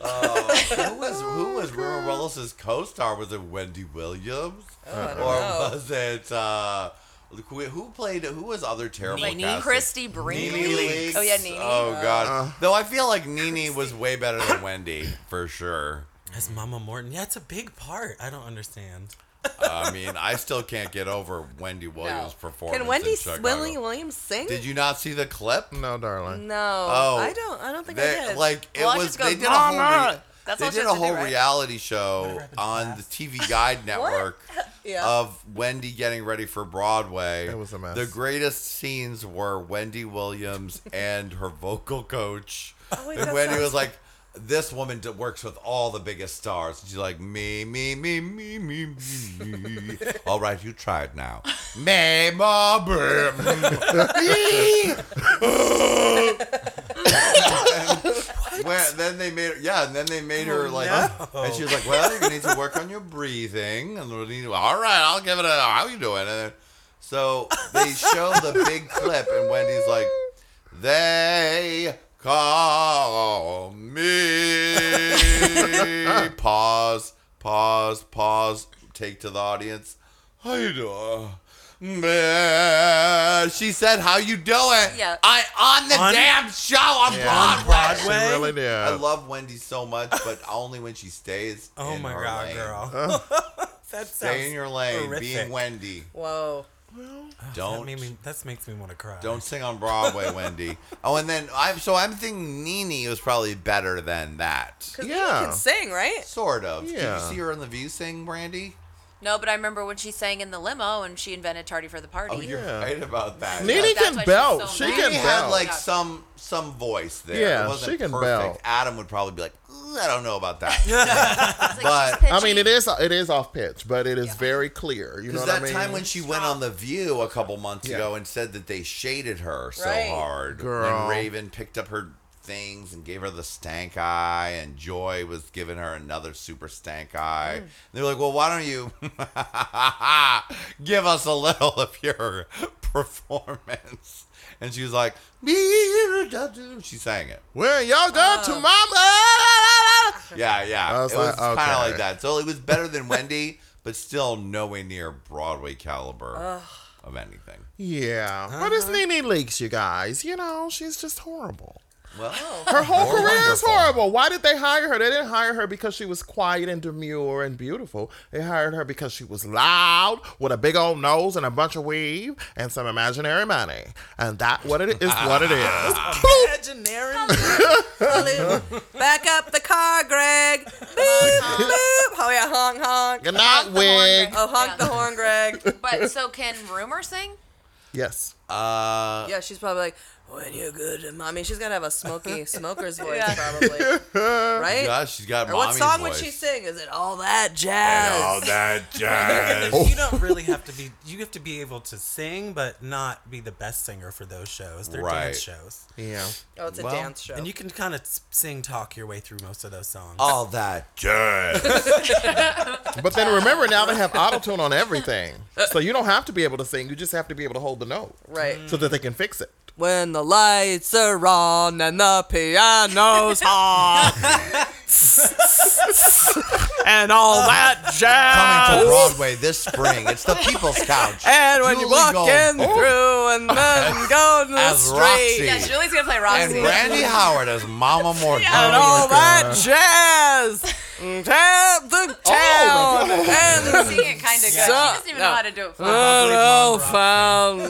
S2: who was who was Rumor Willis's co-star? Was it Wendy Williams, or was it uh, who, who played? Who was other terrible?
S6: Like
S2: casting?
S6: Christie Brinkley.
S2: Nene Leakes.
S6: Oh yeah, Nene.
S2: Oh god.
S8: Uh.
S2: Though I feel like Nene was way better than Wendy for sure.
S4: As Mama Morton. Yeah, it's a big part. I don't understand.
S2: I mean, I still can't get over Wendy Williams' performance.
S3: Can Wendy
S2: in Chicago.
S3: Willie Williams sing?
S2: Did you not see the clip?
S8: No, darling.
S3: No.
S2: Oh,
S3: I don't. I don't think
S2: They,
S3: I did.
S2: like it
S6: Well, I
S2: was.
S6: just go,
S2: They did a whole. Re-
S6: That's
S2: they
S6: all
S2: did a
S6: to do,
S2: whole
S6: right?
S2: reality show on the TV Guide network
S3: Yeah.
S2: of Wendy getting ready for Broadway.
S8: It was a mess.
S2: The greatest scenes were Wendy Williams and her vocal coach.
S3: Oh, wait,
S2: and Wendy
S3: sounds-
S2: was like. This woman d- works with all the biggest stars. She's like me, me, me, me, me, me, me. All right, you try it now. Me, ma, Well, then they made her, yeah, and then they made oh, her like, and she was like, well, you're need to work on your breathing, and we'll need to, all right, I'll give it a, how you doing? And then, so they show the big clip, and Wendy's like, they call me, pause, pause, pause, take to the audience, how you doing? Man, She said, "How you doing?"
S6: Yeah.
S2: I on the
S4: On-
S2: damn show on
S8: Yeah.
S2: Broadway.
S8: She really did.
S2: I love Wendy so much, but only when she stays.
S4: Oh
S2: in
S4: my
S2: her
S4: god,
S2: lane.
S4: girl. that sounds
S2: Stay in your lane,
S4: horrific.
S2: being Wendy.
S3: Whoa.
S4: That,
S2: Don't
S4: made me, that makes me want to cry.
S2: don't sing on Broadway, Wendy. Oh, and then I'm so I'm thinking Nene was probably better than that.
S3: Because
S8: Yeah.
S3: you can sing, right?
S2: Sort of. Did
S8: Yeah.
S2: you see her on the View sing, Brandy?
S6: No, but I remember when she sang in the limo and she invented "Tardy for the Party."
S2: Oh, you're
S8: Yeah.
S2: right about that.
S8: Nene
S6: That's
S8: can
S6: she's
S8: belt.
S6: so
S8: She
S6: nice.
S8: can
S2: Nene had
S8: belt.
S2: like
S6: Yeah.
S2: some some voice there.
S8: Yeah,
S2: it wasn't
S8: she can
S2: perfect.
S8: belt.
S2: Adam would probably be like, I don't know about that. but
S8: I mean, it is it is off pitch, but it is very clear. You know
S2: Because
S8: what
S2: that
S8: I mean?
S2: time when she went on The View a couple months
S8: Yeah.
S2: ago and said that they shaded her so
S3: Right.
S2: hard.
S8: Girl.
S2: When Raven picked up her things and gave her the stank eye, and Joy was giving her another super stank eye. Mm. They were like, well, why don't you give us a little of your performance? And she was like, she sang it.
S8: Where y'all done to oh. mama.
S2: Yeah, yeah.
S8: I was
S2: it was
S8: like,
S2: kind of like that. So it was better than Wendy, but still nowhere near Broadway caliber of anything.
S8: Yeah, but it's uh-huh. Nene Leakes, you guys. You know, she's just horrible.
S2: Well,
S8: Her whole
S2: More
S8: career is horrible. Why did they hire her? They didn't hire her because she was quiet and demure and beautiful. They hired her because she was loud with a big old nose and a bunch of weave and some imaginary money. And that what it is what it is.
S4: Imaginary.
S3: Back up the car, Greg. Beep, boop. Oh yeah, honk honk.
S8: Good night, wig.
S3: Oh, honk the horn, Greg.
S6: But so can Rumor sing?
S8: Yes.
S2: uh,
S3: Yeah, she's probably like, when you're good, at mommy. She's gotta have a smoky smoker's voice,
S6: Yeah.
S3: probably. Right?
S2: gosh, she's got
S3: or what
S2: mommy's
S3: song
S2: voice.
S3: would she sing? Is it all that jazz?
S2: All that jazz.
S4: You don't really have to be. You have to be able to sing, but not be the best singer for those shows. They're
S2: Right.
S4: dance shows,
S8: Yeah.
S3: Oh, it's a
S2: Well,
S3: dance show.
S4: and you can kind of sing, talk your way through most of those songs.
S2: All that jazz.
S8: But then remember now they have autotune on everything. So you don't have to be able to sing, you just have to be able to hold the note.
S3: right.
S8: So that they can fix it.
S3: When the lights are on and the piano's hot. and all that jazz.
S2: Coming to Broadway this spring. It's the People's Couch.
S3: And when
S2: Julie
S3: you're walking
S2: Gold
S3: through and then go to the
S2: as
S3: street.
S2: Roxie.
S6: Yeah, Julie's gonna play Roxie.
S2: and
S6: Roxie.
S2: Brandy Howard as Mama Morton.
S3: and all that jazz. Tap the town. and
S6: Sing it kind of good. She
S3: So-
S6: doesn't even know how to do it.
S3: Oh, found.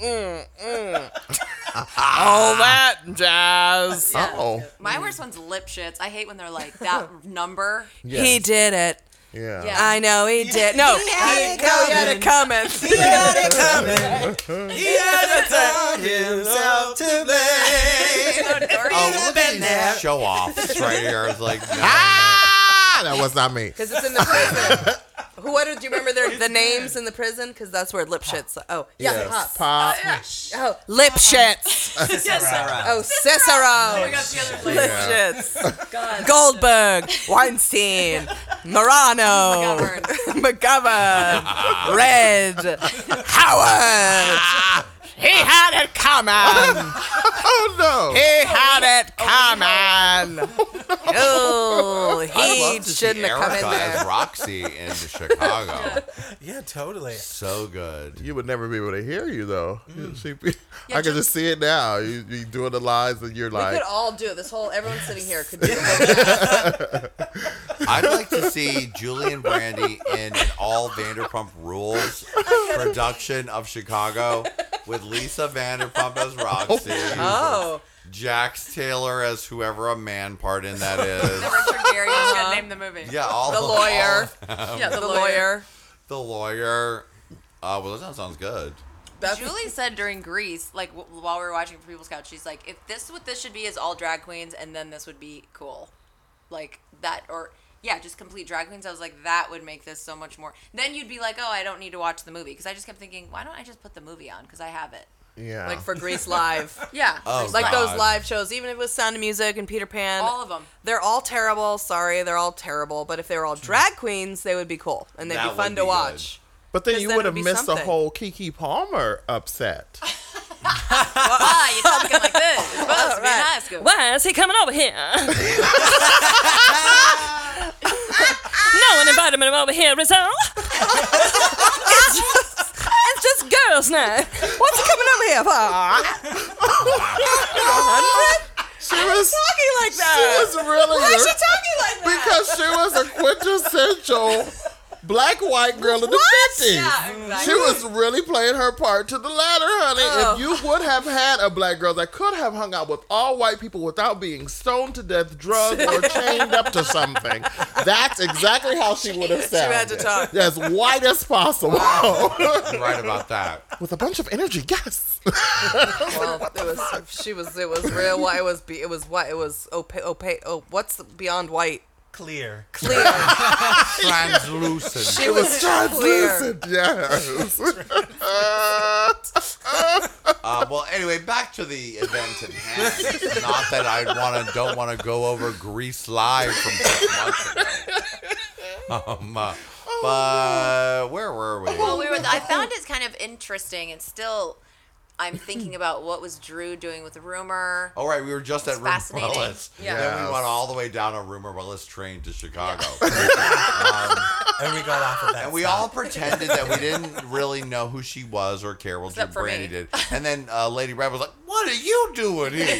S3: Mm, mm. All that jazz.
S6: Yeah.
S8: Oh.
S6: My worst one's Lipschitz. I hate when they're like that number.
S8: Yes.
S3: He did it.
S8: Yeah.
S6: Yeah.
S3: I know he did. No, he had it coming. He had it coming.
S4: He had to tell himself to blame.
S2: Oh, look at these show offs right here. It's like,
S8: Ah, that was not me.
S3: Because it's in the prison. Who? What do you remember their, the names in the prison? Because that's where Lipschitz. Oh, yeah,
S8: Yes.
S3: pop.
S8: Pop.
S3: Oh, oh, Lipschitz. Oh, Cicero. Lipschitz. Goldberg, Weinstein, Morano, McGovern, Red, Howard. He had it coming.
S8: Oh no.
S3: He had it coming. Oh,
S2: I'd
S3: he
S2: love to see
S3: shouldn't have come in
S2: Erica as. Roxie in Chicago.
S4: Yeah, totally.
S2: So good.
S8: You would never be able to hear you though.
S3: Mm.
S8: She, I can just see it now. You, you doing the lines and you're
S3: We
S8: like,
S3: could all do it. This whole everyone sitting here could do it.
S2: I'd like to see Julie and Brandy in an all Vanderpump Rules production of Chicago with Lisa Vanderpump as Roxie,
S3: Oh,
S2: Jax Taylor as whoever a man part in that is.
S6: Richard Gere. You just gotta name the movie.
S2: Yeah, all
S3: the
S2: of-
S3: lawyer.
S2: all-
S6: Yeah,
S3: The lawyer.
S2: the lawyer. Uh, well, that sounds good.
S3: That's
S6: Julie said during Grease, like w- while we were watching for People's Couch, she's like, if this what this should be is all drag queens, and then this would be cool, like that, or yeah, just complete drag queens. I was like, that would make this so much more. Then you'd be like, oh, I don't need to watch the movie because I just kept thinking, why don't I just put the movie on because I have it.
S8: yeah.
S3: like for Grease Live.
S6: Yeah,
S2: Oh,
S3: like
S2: God.
S3: those live shows, even if it was Sound of Music and Peter Pan.
S6: all of them.
S3: They're all terrible. Sorry, they're all terrible. But if they were all drag queens, they would be cool and they'd
S2: That
S3: be fun
S2: would
S3: to
S2: be
S3: watch.
S8: but then you
S3: then
S8: would have
S3: it'd be
S8: missed the whole Keke Palmer upset.
S6: ah, you talking like this? It's supposed to be in
S3: Right.
S6: high school.
S5: Why is he coming over here? No one invited me over here, Rizzo. it's, just, it's just girls now.
S3: What's he coming over here for?
S8: She was
S3: talking like that.
S8: she
S3: that?
S8: was really
S3: Why is she talking like that?
S8: because she was a quintessential black white girl in the fifties.
S6: Yeah,
S8: mm-hmm.
S6: She
S8: was really playing her part to the latter, honey.
S3: Oh.
S8: If you would have had a black girl that could have hung out with all white people without being stoned to death, drugged, or chained up to something, that's exactly how she would have said.
S3: She
S8: sounded.
S3: had to talk.
S8: As white as possible.
S2: You're right about that.
S8: with a bunch of energy, yes.
S3: Well, it was she was it was real white. It was be it was white. It was opaque. Opaque. Oh, what's the, beyond white?
S4: Clear.
S3: Clear.
S2: Translucent.
S3: She was clear.
S8: Translucent, yes.
S2: Uh, well, anyway, back to the event at hand. Not that I want to, don't want to go over Grease Live from six months ago. Um, uh, but where were we?
S6: Well, we were. I found it kind of interesting, and still, I'm thinking about what was Drew doing with Rumor.
S2: Oh right, we were just at
S6: It's
S2: Rumor
S6: fascinating.
S2: Willis.
S3: Yeah.
S2: Then we went all the way down a Rumor Willis train to Chicago.
S4: And we got off of that.
S2: And we
S4: stop.
S2: all pretended that we didn't really know who she was or care. Well,
S6: Except for
S2: Brandy
S6: me.
S2: did. And then uh, Lady Red was like, "What are you doing here?"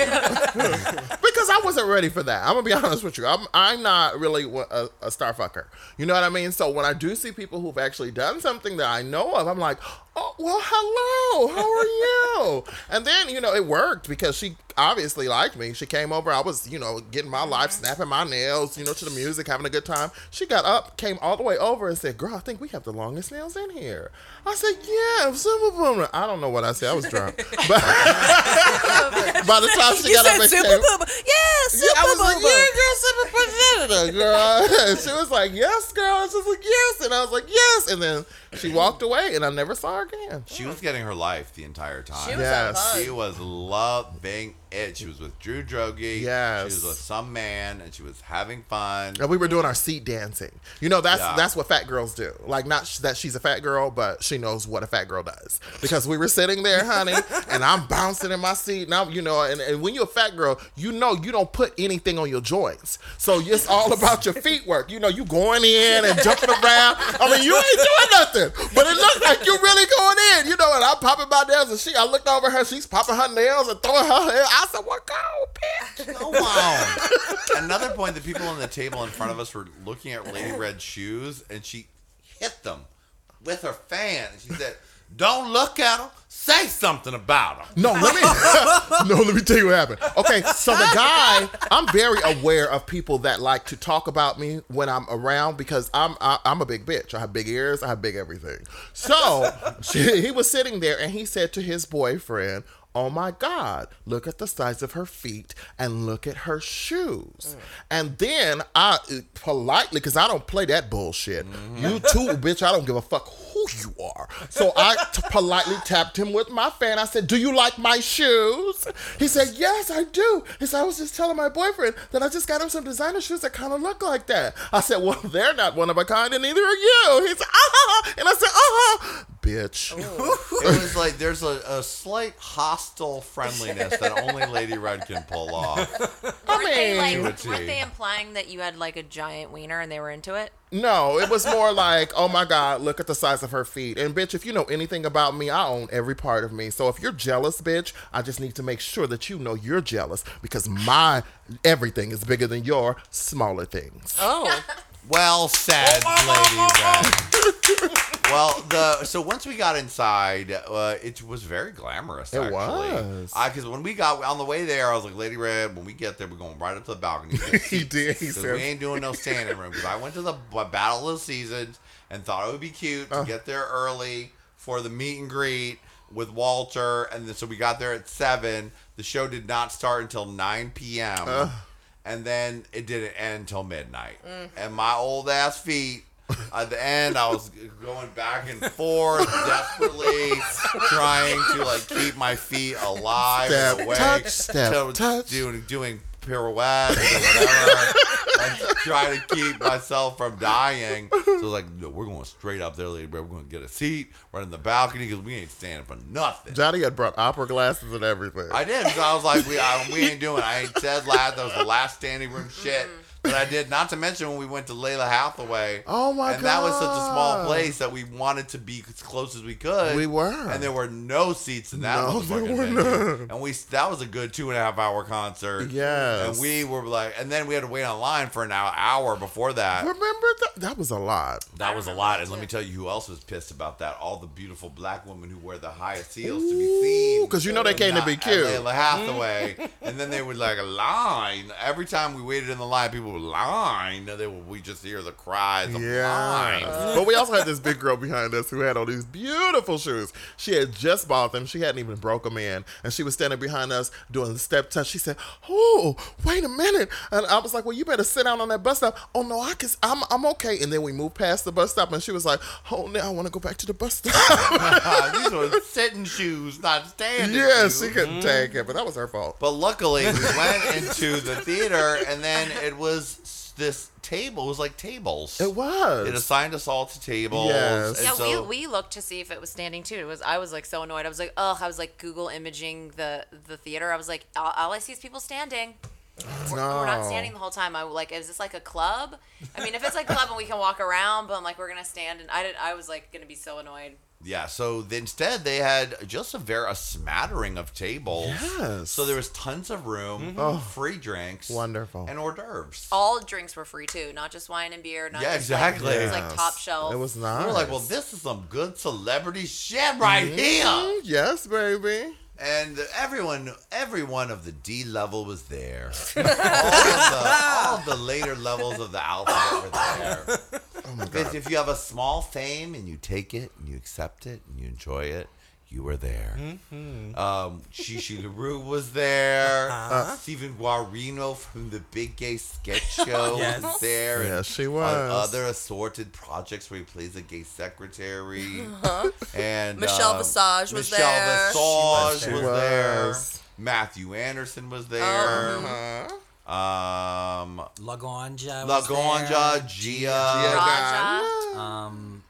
S8: because I wasn't ready for that. I'm gonna be honest with you. I'm I'm not really a, a star fucker. You know what I mean? So when I do see people who've actually done something that I know of, I'm like, oh well, hello, how are you? and then you know it worked because she obviously liked me. She came over. I was you know getting my life, mm-hmm. snapping my nails, you know, to the music, having a good time. She got up, came all the way over, and said, "Girl, I think we have the longest nails in here." I said, "Yeah, super boomer." I don't know what I said. I was drunk, but by the time she
S3: You
S8: got up
S3: said
S8: and
S3: super
S8: came,
S3: booba. Yeah, super
S8: yeah, I was like, yeah, girl, super presented, girl. And she was like, yes, girl. And she was like, yes. And I was like, yes. And then she walked away, and I never saw her again.
S2: she was getting her life the entire time.
S3: She was
S8: Yes.
S3: having
S2: She was loving it. She was with Drew Droege.
S8: Yes.
S2: She was with some man, and she was having fun.
S8: And we were doing our seat dancing. You know, that's
S2: Yeah.
S8: that's what fat girls do. Like, not sh- that she's a fat girl, but she knows what a fat girl does. Because we were sitting there, honey, and I'm bouncing in my seat. Now, you know, and, and when you're a fat girl, you know you don't put anything on your joints. So it's all about your feet work. You know, you going in and jumping around. I mean, you ain't doing nothing, but it looks like you're really going in. You know, and I'm popping my nails, and she, I looked over her, she's popping her nails and throwing her hair. I said, "What bitch?"
S2: Come on. Another point: the people on the table in front of us were looking at Lady Red's shoes, and she hit them with her fan. And she said, "Don't look at them. Say something about them."
S8: No, let me no, let me tell you what happened. Okay, so the guy, I'm very aware of people that like to talk about me when I'm around because I'm I, I'm a big bitch. I have big ears. I have big everything. So she, he was sitting there and he said to his boyfriend. Oh my God, look at the size of her feet and look at her shoes. And then I politely, because I don't play that bullshit. You too, bitch, I don't give a fuck who you are. So I t- politely tapped him with my fan. I said, Do you like my shoes? He said, Yes, I do. He said, I was just telling my boyfriend that I just got him some designer shoes that kind of look like that. I said, Well, they're not one of a kind, and neither are you. He said, Ah, and I said, Ah, bitch.
S2: It was like there's a, a slight hostile friendliness that only Lady Red can pull off.
S6: Weren't they
S8: mean-
S6: like?
S2: To a
S6: Weren't
S2: T.
S6: they implying that you had like a giant wiener and they were into it?
S8: No, it was more like, oh my God, look at the size of her feet. And bitch, if you know anything about me, I own every part of me. So if you're jealous, bitch, I just need to make sure that you know you're jealous because my everything is bigger than your smaller things.
S3: Oh,
S2: Well said, Lady Red. well, the so once we got inside, uh, it was very glamorous.
S8: It
S2: actually.
S8: was.
S2: because when we got on the way there, I was like, Lady Red. When we get there, we're going right up to the balcony.
S8: he did. He said,
S2: we ain't doing no standing room. Because I went to the Battle of the Seasons and thought it would be cute to get there early for the meet and greet with Walter. And then, so we got there at 7. The show did not start until 9 p.m. And then it didn't end until midnight. And my old ass feet. At the end, I was going back and forth, desperately trying to like keep my feet alive
S8: Step,
S2: and awake,
S8: touch, step,
S2: to-
S8: touch.
S2: doing doing pirouettes or whatever, and try to keep myself from dying. So I was like, no, we're going straight up there, lady. We're going to get a seat right in the balcony because we ain't standing for nothing.
S8: Johnny had brought opera glasses and everything.
S2: I did. So I was like, we, I, we ain't doing. it. I ain't said last. That was the last standing room shit. Mm-hmm. But I did. Not to mention when we went to Lalah Hathaway.
S8: Oh, my god.
S2: And that was such a small place that we wanted to be as close as we could.
S8: We were.
S2: and there were no seats in that
S8: No, there were
S2: venue.
S8: none.
S2: And we that was a good two and a half hour concert.
S8: Yes.
S2: and we were like, and then we had to wait online for an hour, hour before that.
S8: Remember that? That was a lot.
S2: That was a lot, and let me tell you who else was pissed about that. All the beautiful black women who wear the highest heels to be seen.
S8: Because you know they came to be
S2: At
S8: cute.
S2: Lalah Hathaway, and then they would like a line. Every time we waited in the line, people would line. They would, we just hear the cries of line.
S8: Yeah. Uh. but we also had this big girl behind us who had all these beautiful shoes. She had just bought them. She hadn't even broke them in. And she was standing behind us doing the step touch. She said, Oh, wait a minute. And I was like, Well, you better sit down on that bus stop. Oh, no, I can, I'm, I'm okay. And then we moved past the bus stop and she was like, Oh, now I want to go back to the bus stop.
S2: These were sitting shoes, not standing.
S8: yeah,
S2: shoes.
S8: she couldn't take mm-hmm. it, but that was her fault.
S2: But luckily, we went into the theater, and then it was s- this table. It was like tables.
S8: It was.
S2: It assigned us all to tables.
S8: Yes.
S2: and
S6: Yeah,
S2: so-
S6: we, we looked to see if it was standing too. It was I was like so annoyed. I was like, ugh. I was like Google imaging the the theater. I was like, all, all I see is people standing. We're, we're not standing the whole time. I like, is this like a club? I mean, if it's like a club and we can walk around, but I'm like, we're gonna stand, and I did. I was like, gonna be so annoyed.
S2: Yeah, so instead they had just a very a smattering of tables.
S8: Yes.
S2: So there was tons of room,
S8: Oh.
S2: free drinks,
S8: Wonderful.
S2: and hors d'oeuvres.
S6: All drinks were free too, not just wine and beer. Not
S2: Yeah,
S6: just,
S2: exactly.
S6: Like, it was like top shelf.
S8: It was nice.
S2: we were like, well, this is some good celebrity shit right here.
S8: Mm, Yes, baby.
S2: And everyone, every one of the D level was there. all, of the, all of the later levels of the alphabet were there.
S8: Oh my God.
S2: if you have a small fame and you take it and you accept it and you enjoy it, you were there.
S8: Mm-hmm.
S2: Um, Chi Chi LaRue was there.
S8: Uh-huh.
S2: Uh, Stephen Guarino from the Big Gay Sketch Show
S4: Yes.
S2: was there.
S8: Yes, she
S2: on
S8: was.
S2: other assorted projects where he plays a gay secretary.
S8: Uh-huh.
S2: And
S3: Michelle
S2: um,
S3: Visage was
S2: Michelle
S3: there.
S2: Visage
S8: She
S2: was,
S8: was.
S2: there. Matthew Anderson was there.
S8: Uh-huh.
S2: Um,
S7: Laganja. was
S2: Laganja, Gia,
S6: Raja.
S7: there. Um,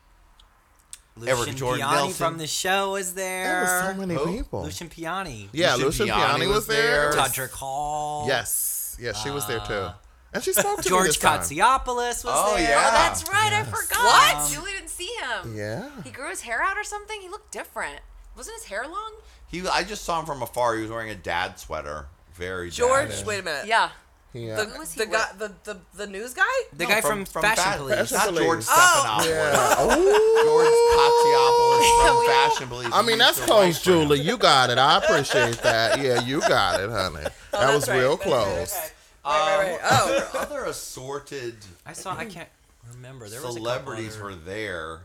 S2: Eric
S7: Lucian
S2: Jordan
S7: Piane
S2: Nelson.
S7: from the show was there.
S8: There were so many
S2: Who?
S8: people.
S7: Lucian Piane.
S8: yeah,
S2: Lucian
S8: Lucian
S2: Piane
S8: Piane
S2: was
S8: was there.
S2: there.
S7: Todrick Hall.
S8: Yes. Yes, she was there too. And she spoke to me
S7: George. Kotsiopoulos was
S2: Oh,
S7: there.
S2: yeah.
S6: Oh, that's right. I forgot.
S3: What?
S6: Julie didn't see him.
S8: Yeah.
S6: He grew his hair out or something. He looked different. Wasn't his hair long?
S2: He, I just saw him from afar. He was wearing a dad sweater. Very
S3: George,
S2: dad-ish.
S3: wait a minute.
S6: Yeah.
S8: Yeah.
S3: The,
S6: Who was he
S3: the guy, the, the the news guy.
S7: The
S2: No,
S7: guy from, Fashion
S2: Fa-
S7: Police.
S2: Not
S8: Police.
S2: George
S3: Oh.
S2: Stephanopoulos.
S8: yeah.
S2: George Kotsiopoulos from Fashion Police.
S8: I mean, that's
S2: used to write
S8: close,
S2: for him.
S8: Julie. You got it. I appreciate that. Yeah, you got it, honey. Oh, that
S3: that's
S8: was
S3: right.
S8: real
S3: That's right,
S8: close.
S3: okay. Right, right, right.
S2: Um, oh, other assorted
S7: I saw. I can't remember. There was a couple
S2: celebrities
S7: other-
S2: were there.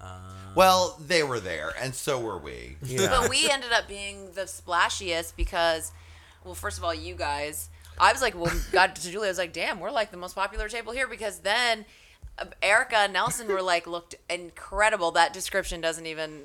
S2: Um, well, they were there, and so were we.
S8: Yeah.
S6: But we ended up being the splashiest because, well, first of all, you guys. I was like, well, got to Julie. I was like, damn, we're like the most popular table here because then uh, Erica and Nelson were like, looked incredible. That description doesn't even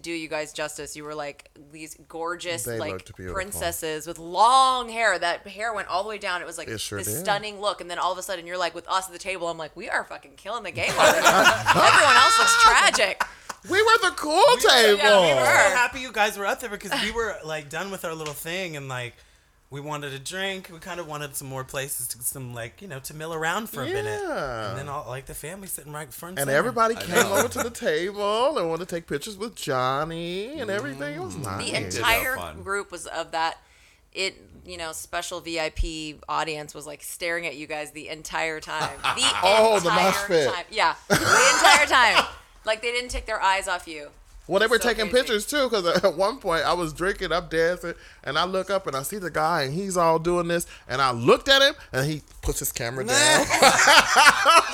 S6: do you guys justice. You were like these gorgeous,
S8: They
S6: like princesses with long hair. That hair went all the way down. It was like
S8: It sure
S6: this
S8: did.
S6: stunning look. And then all of a sudden, you're like with us at the table. I'm like, we are fucking killing the game. Everyone else looks tragic.
S8: We were the cool table.
S4: Yeah, we were so happy you guys were up there because we were like done with our little thing and like we wanted a drink. We kind of wanted some more places to some like you know to mill around for a minute.
S8: Yeah.
S4: And then all like the family sitting right in front. Of you.
S8: And
S4: center.
S8: everybody came over to the table and wanted to take pictures with Johnny and everything. It was nice.
S6: the entire group was of that it you know special vip audience was like staring at you guys the entire time the
S8: Oh, the
S6: entire
S8: mosh pit.
S6: time yeah the entire time like they didn't take their eyes off you
S8: Well, they were
S6: So
S8: taking
S6: crazy.
S8: pictures too, because at one point I was drinking, I'm dancing, and I look up and I see the guy, and he's all doing this, and I looked at him, and he puts his camera down.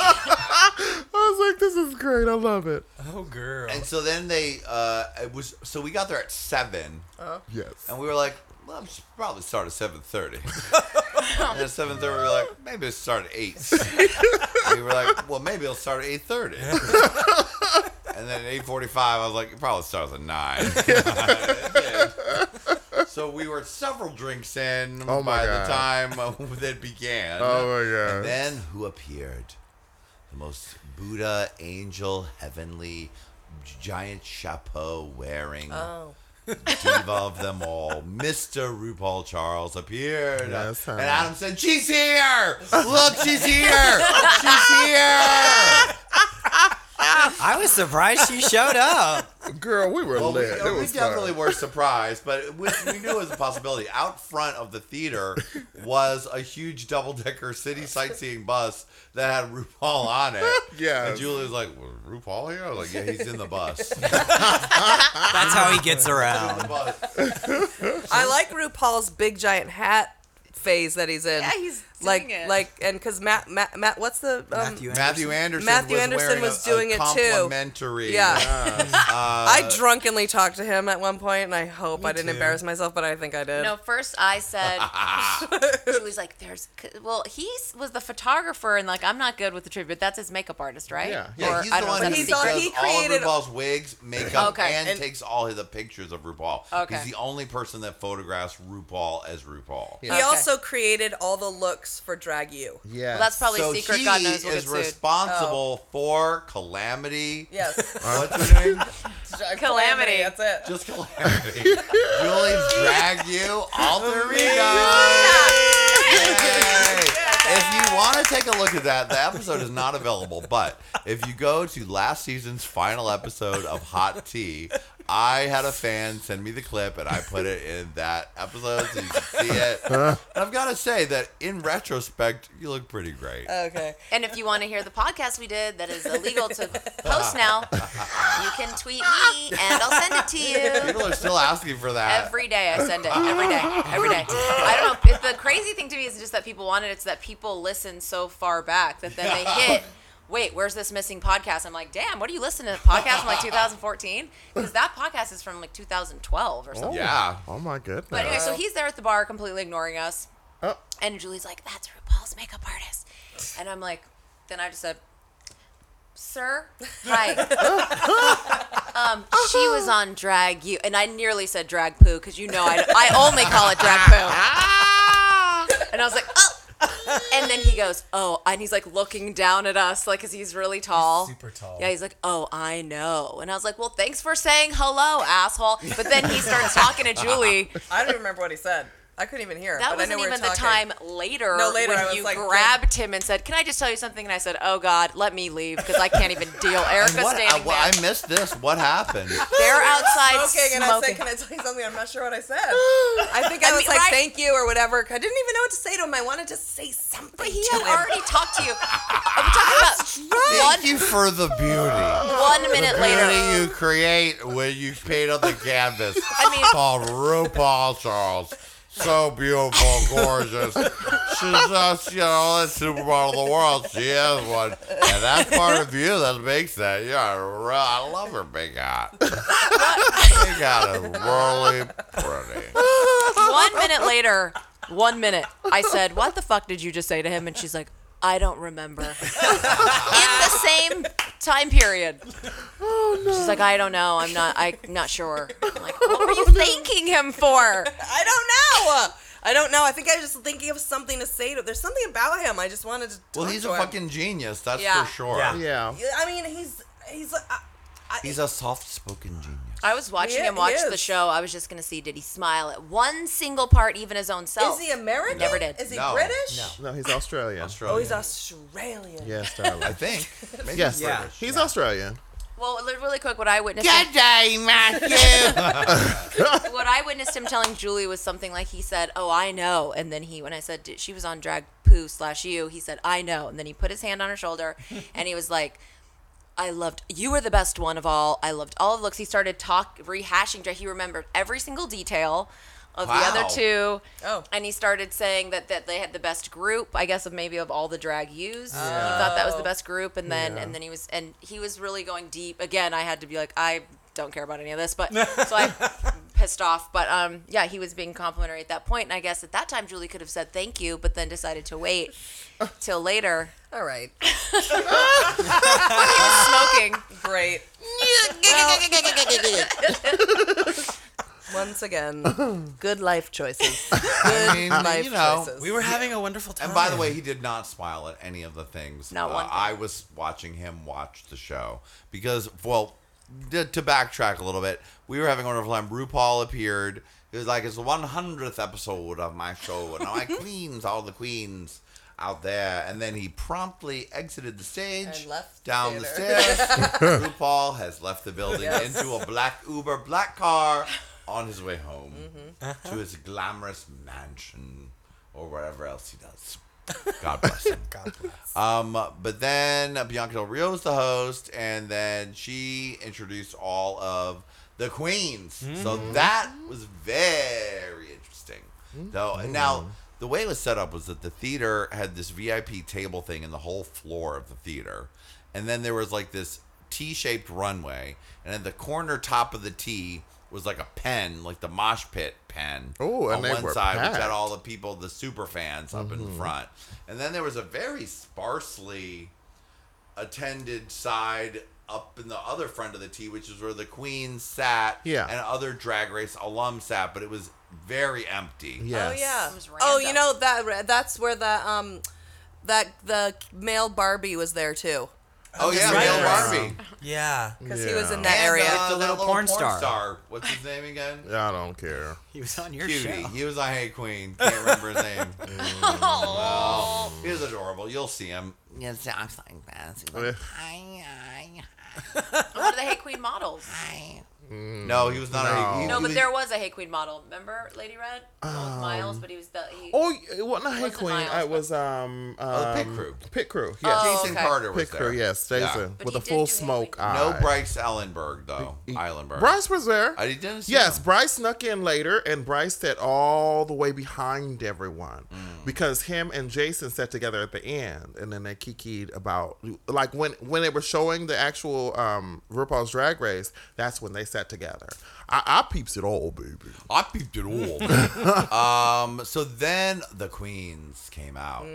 S8: I was like, "This is great. I love it."
S4: Oh girl.
S2: And so then they, uh, it was so we got there at seven, uh,
S8: Yes.
S2: and we were like, well, we should probably start at seven thirty. and at seven thirty, we were like, maybe it'll start at eight. we were like, well, maybe it'll start at eight thirty. And then at eight forty-five, I was like, it probably starts at nine. It so we were several drinks in
S8: Oh my
S2: by
S8: God.
S2: the time uh, that began.
S8: Oh my God.
S2: And then who appeared? The most Buddha, angel, heavenly, giant chapeau wearing
S3: oh.
S2: diva of them all, Mr. RuPaul Charles appeared.
S8: Yes,
S2: and. Adam said, She's here! Look, she's here! She's here!
S7: I was surprised she showed up.
S8: Girl, we were
S2: Well,
S8: lit. it
S2: we
S8: was
S2: definitely
S8: fun.
S2: were surprised, but we, we knew it was a possibility. Out front of the theater was a huge double decker city sightseeing bus that had RuPaul on it.
S8: Yeah.
S2: And Julie was like, "Was RuPaul here? I was like, yeah, he's in the bus.
S7: That's how he gets around.
S3: I like RuPaul's big giant hat phase that he's in.
S6: Yeah, he's
S3: like
S6: it.
S3: like and because Matt Matt Matt what's the um,
S7: Matthew
S2: Matthew Anderson
S3: Matthew
S2: was
S3: Anderson was
S2: a,
S3: doing
S2: a
S3: it too.
S2: complimentary.
S3: Yeah.
S2: Uh,
S3: I drunkenly talked to him at one point, and I hope I didn't
S4: too.
S3: embarrass myself, but I think I did.
S6: No, first I said, Julie's like, there's, well, he was the photographer, and like, I'm not good with the tribute. That's his makeup artist, right?
S8: Yeah.
S2: Yeah,
S6: Or,
S2: he's
S6: I
S2: the
S6: don't
S2: one
S6: know,
S2: who
S3: He's all-
S6: secret.
S2: does
S3: he
S2: all of
S3: created-
S2: RuPaul's wigs, makeup,
S6: Okay.
S2: and,
S3: And-
S2: takes all of the pictures of RuPaul.
S6: Okay.
S2: He's the only person that photographs RuPaul as RuPaul.
S8: Yeah.
S3: He
S6: Okay.
S3: also created all the looks for Drag U.
S8: Yeah.
S6: Well, that's probably
S2: so
S6: secret.
S2: he
S6: God knows we'll
S2: is
S6: get sued.
S2: responsible oh. for Calamity.
S3: Yes.
S2: What's her name?
S3: Calamity. That's it.
S2: Just Calamity. Julie's Drag U Alter Ego. Yay. If you want to take a look at that, the episode is not available. But if you go to last season's final episode of Hot Tea, I had a fan send me the clip and I put it in that episode so you can see it. And I've got to say that in retrospect, you look pretty great.
S3: Okay.
S6: And if you want to hear the podcast we did that is illegal to post now, you can tweet me and I'll send it to you.
S2: People are still asking for that.
S6: Every day I send it. Every day. Every day. I don't know. If the crazy thing to me is just that people wanted it It's that people listen so far back that then they hit. Wait, where's this missing podcast? I'm like, damn, what are you listening to? Podcast from like 2014? Because that podcast is from like 2012 or something.
S2: Yeah.
S8: Oh my goodness.
S6: But anyway, so he's there at the bar completely ignoring us.
S8: Oh.
S6: And Julie's like, that's RuPaul's makeup artist. And I'm like, then I just said, sir, hi. um, she was on Drag U. And I nearly said Drag Poo because you know I, I only call it Drag Poo. And I was like, oh. And then he goes, oh, and he's like looking down at us, like, cause he's really tall.
S4: super tall.
S6: Yeah, he's like, oh, I know. And I was like, well, thanks for saying hello, asshole. But then he starts talking to Julie.
S3: I don't even remember what he said. I couldn't even hear.
S6: That
S3: but I know
S6: wasn't
S3: we were
S6: even the
S3: talking.
S6: time later,
S3: No, later I
S6: when
S3: was
S6: you
S3: like,
S6: grabbed him and said, "Can I just tell you something?" And I said, "Oh God, let me leave because I can't even deal." Erica's
S2: What, I,
S6: standing
S2: well,
S6: there.
S2: I missed this. What happened?
S6: They're outside
S3: Smoking, and I
S6: smoking.
S3: said, "Can I tell you something?" I'm not sure what I said. I think I,
S6: I
S3: was
S6: mean,
S3: like,
S6: right-
S3: "Thank you" or whatever. I didn't even know what to say to him. I wanted to say something.
S6: but he
S3: to
S6: had
S3: him.
S6: already talked to you. Are we talking about
S2: Thank you for the beauty.
S6: one minute later?
S2: Beauty you create when you paint on the canvas.
S6: I mean-
S2: called RuPaul Charles. So beautiful, gorgeous. She's just, you know, the supermodel of the world. She is one. And that's part of you that makes that. You're real, I love her big hat. big hat is really pretty.
S6: One minute later, one minute, I said, "What the fuck did you just say to him?" And she's like, "I don't remember." In the same time period.
S3: Oh, no.
S6: She's like, "I don't know. I'm not. I'm not sure." I'm like, "What were you thanking him for?"
S3: I don't know. I don't know. I think I was just thinking of something to say to. There's something about him. I just wanted to.
S2: Well, he's
S3: to
S2: a
S3: him.
S2: fucking genius, that's
S6: Yeah.
S2: for sure.
S4: Yeah.
S8: Yeah.
S3: I mean, he's he's. Uh, I,
S2: He's a soft-spoken genius.
S6: I was watching
S3: He-
S6: him
S3: he
S6: watch the
S3: is.
S6: show. I was just gonna see did he smile at one single part, even his own self.
S3: is he American?
S6: Never did.
S3: Is he
S2: No.
S3: British?
S8: No, No, he's Australian.
S2: Australian.
S3: Oh, he's Australian.
S8: Yes, darling.
S2: I think. Maybe
S8: yes,
S2: he's
S7: Yeah.
S2: British.
S8: he's Australian.
S6: Well, li- really quick, what I witnessed.
S2: Good day, Matthew.
S6: what I witnessed him telling Julie was something like he said, "Oh, I know," and then he, when I said she was on drag poo slash you, he said, "I know," and then he put his hand on her shoulder, and he was like. I loved you were the best one of all. I loved all of the looks. He started talk rehashing. drag- He remembered every single detail of the other two.
S3: Oh.
S6: and he started saying that that they had the best group. I guess of maybe of all the drag yous. He thought that was the best group, and then and then he was and he was really going deep. Again, I had to be like, I don't care about any of this, but so I pissed off. But um, yeah, he was being complimentary at that point, and I guess at that time Julie could have said thank you, but then decided to wait till later.
S3: All right.
S6: Smoking.
S3: Great. Once again, good life choices. Good
S2: I mean,
S3: life
S2: you know,
S3: choices.
S4: We were having a wonderful time.
S2: And by the way, he did not smile at any of the things.
S6: Not
S2: Uh,
S6: one thing.
S2: I was watching him watch the show because, well, to, to backtrack a little bit, we were having a wonderful time. RuPaul appeared. It was like it's the 100th episode of my show, and my queens, all the queens out there. And then he promptly exited the stage,
S3: left the
S2: down the, stairs. RuPaul has left the building
S3: Yes.
S2: into a black Uber black car on his way home
S3: Mm-hmm.
S2: to his glamorous mansion or whatever else he does. God bless him.
S4: God bless.
S2: Um, but then Bianca Del Rio was the host, and then she introduced all of the queens. So that was very interesting. Though and now the way it was set up was that the theater had this VIP table thing in the whole floor of the theater, and then there was like this T-shaped runway, and at the corner top of the T was like a pen, like the mosh pit pen
S8: Ooh, and
S2: on
S8: they
S2: one
S8: were
S2: side, which had all the people, the super fans up in front. And then there was a very sparsely attended side up in the other front of the tee, which is where the Queen sat
S8: Yeah.
S2: and other drag race alum sat, but it was very empty.
S8: Yes.
S3: Oh yeah.
S6: It was
S3: Oh, you
S6: random.
S3: know that that's where the um that the male Barbie was there too.
S2: Oh, yeah,
S3: right.
S2: Male Barbie.
S4: Yeah.
S3: Because he was in that
S2: And,
S3: area.
S2: uh,
S7: the
S2: that
S7: little porn star. star.
S2: What's his name again?
S8: I don't care.
S7: He was on your
S2: Cutie.
S7: show.
S2: He was on Hey Queen. Can't remember his name. well, he was adorable. You'll see him. Yes, talks like that. He's like, hi, hi,
S6: One of the Hey Queen models.
S2: hi. No, he was not. A, he,
S6: No,
S2: he
S6: but
S2: was-
S6: there was a Hey Queen model. Remember Lady Red? The one Miles, but he was the. He,
S8: Oh, it wasn't a Hey
S6: Wasn't
S8: Queen.
S6: Miles,
S8: It was um,
S2: Oh, the Pit
S8: um,
S2: Crew.
S8: Pit Crew. Yes.
S3: Oh,
S2: Jason
S3: okay.
S2: Carter was
S8: Pit Crew.
S2: there.
S8: Yes, Jason
S6: But
S8: with
S6: he
S8: a full smoke eye.
S2: No Bryce Eilenberg though. Eilenberg.
S8: Bryce was there.
S2: I didn't see
S8: Yes,
S2: him.
S8: Bryce snuck in later, and Bryce sat all the way behind everyone
S2: Mm.
S8: because him and Jason sat together at the end, and then they kikied about like when when they were showing the actual um, RuPaul's Drag Race. That's when they sat together. I, I peeps it all, baby.
S2: I peeped it all. um, so then the queens came out,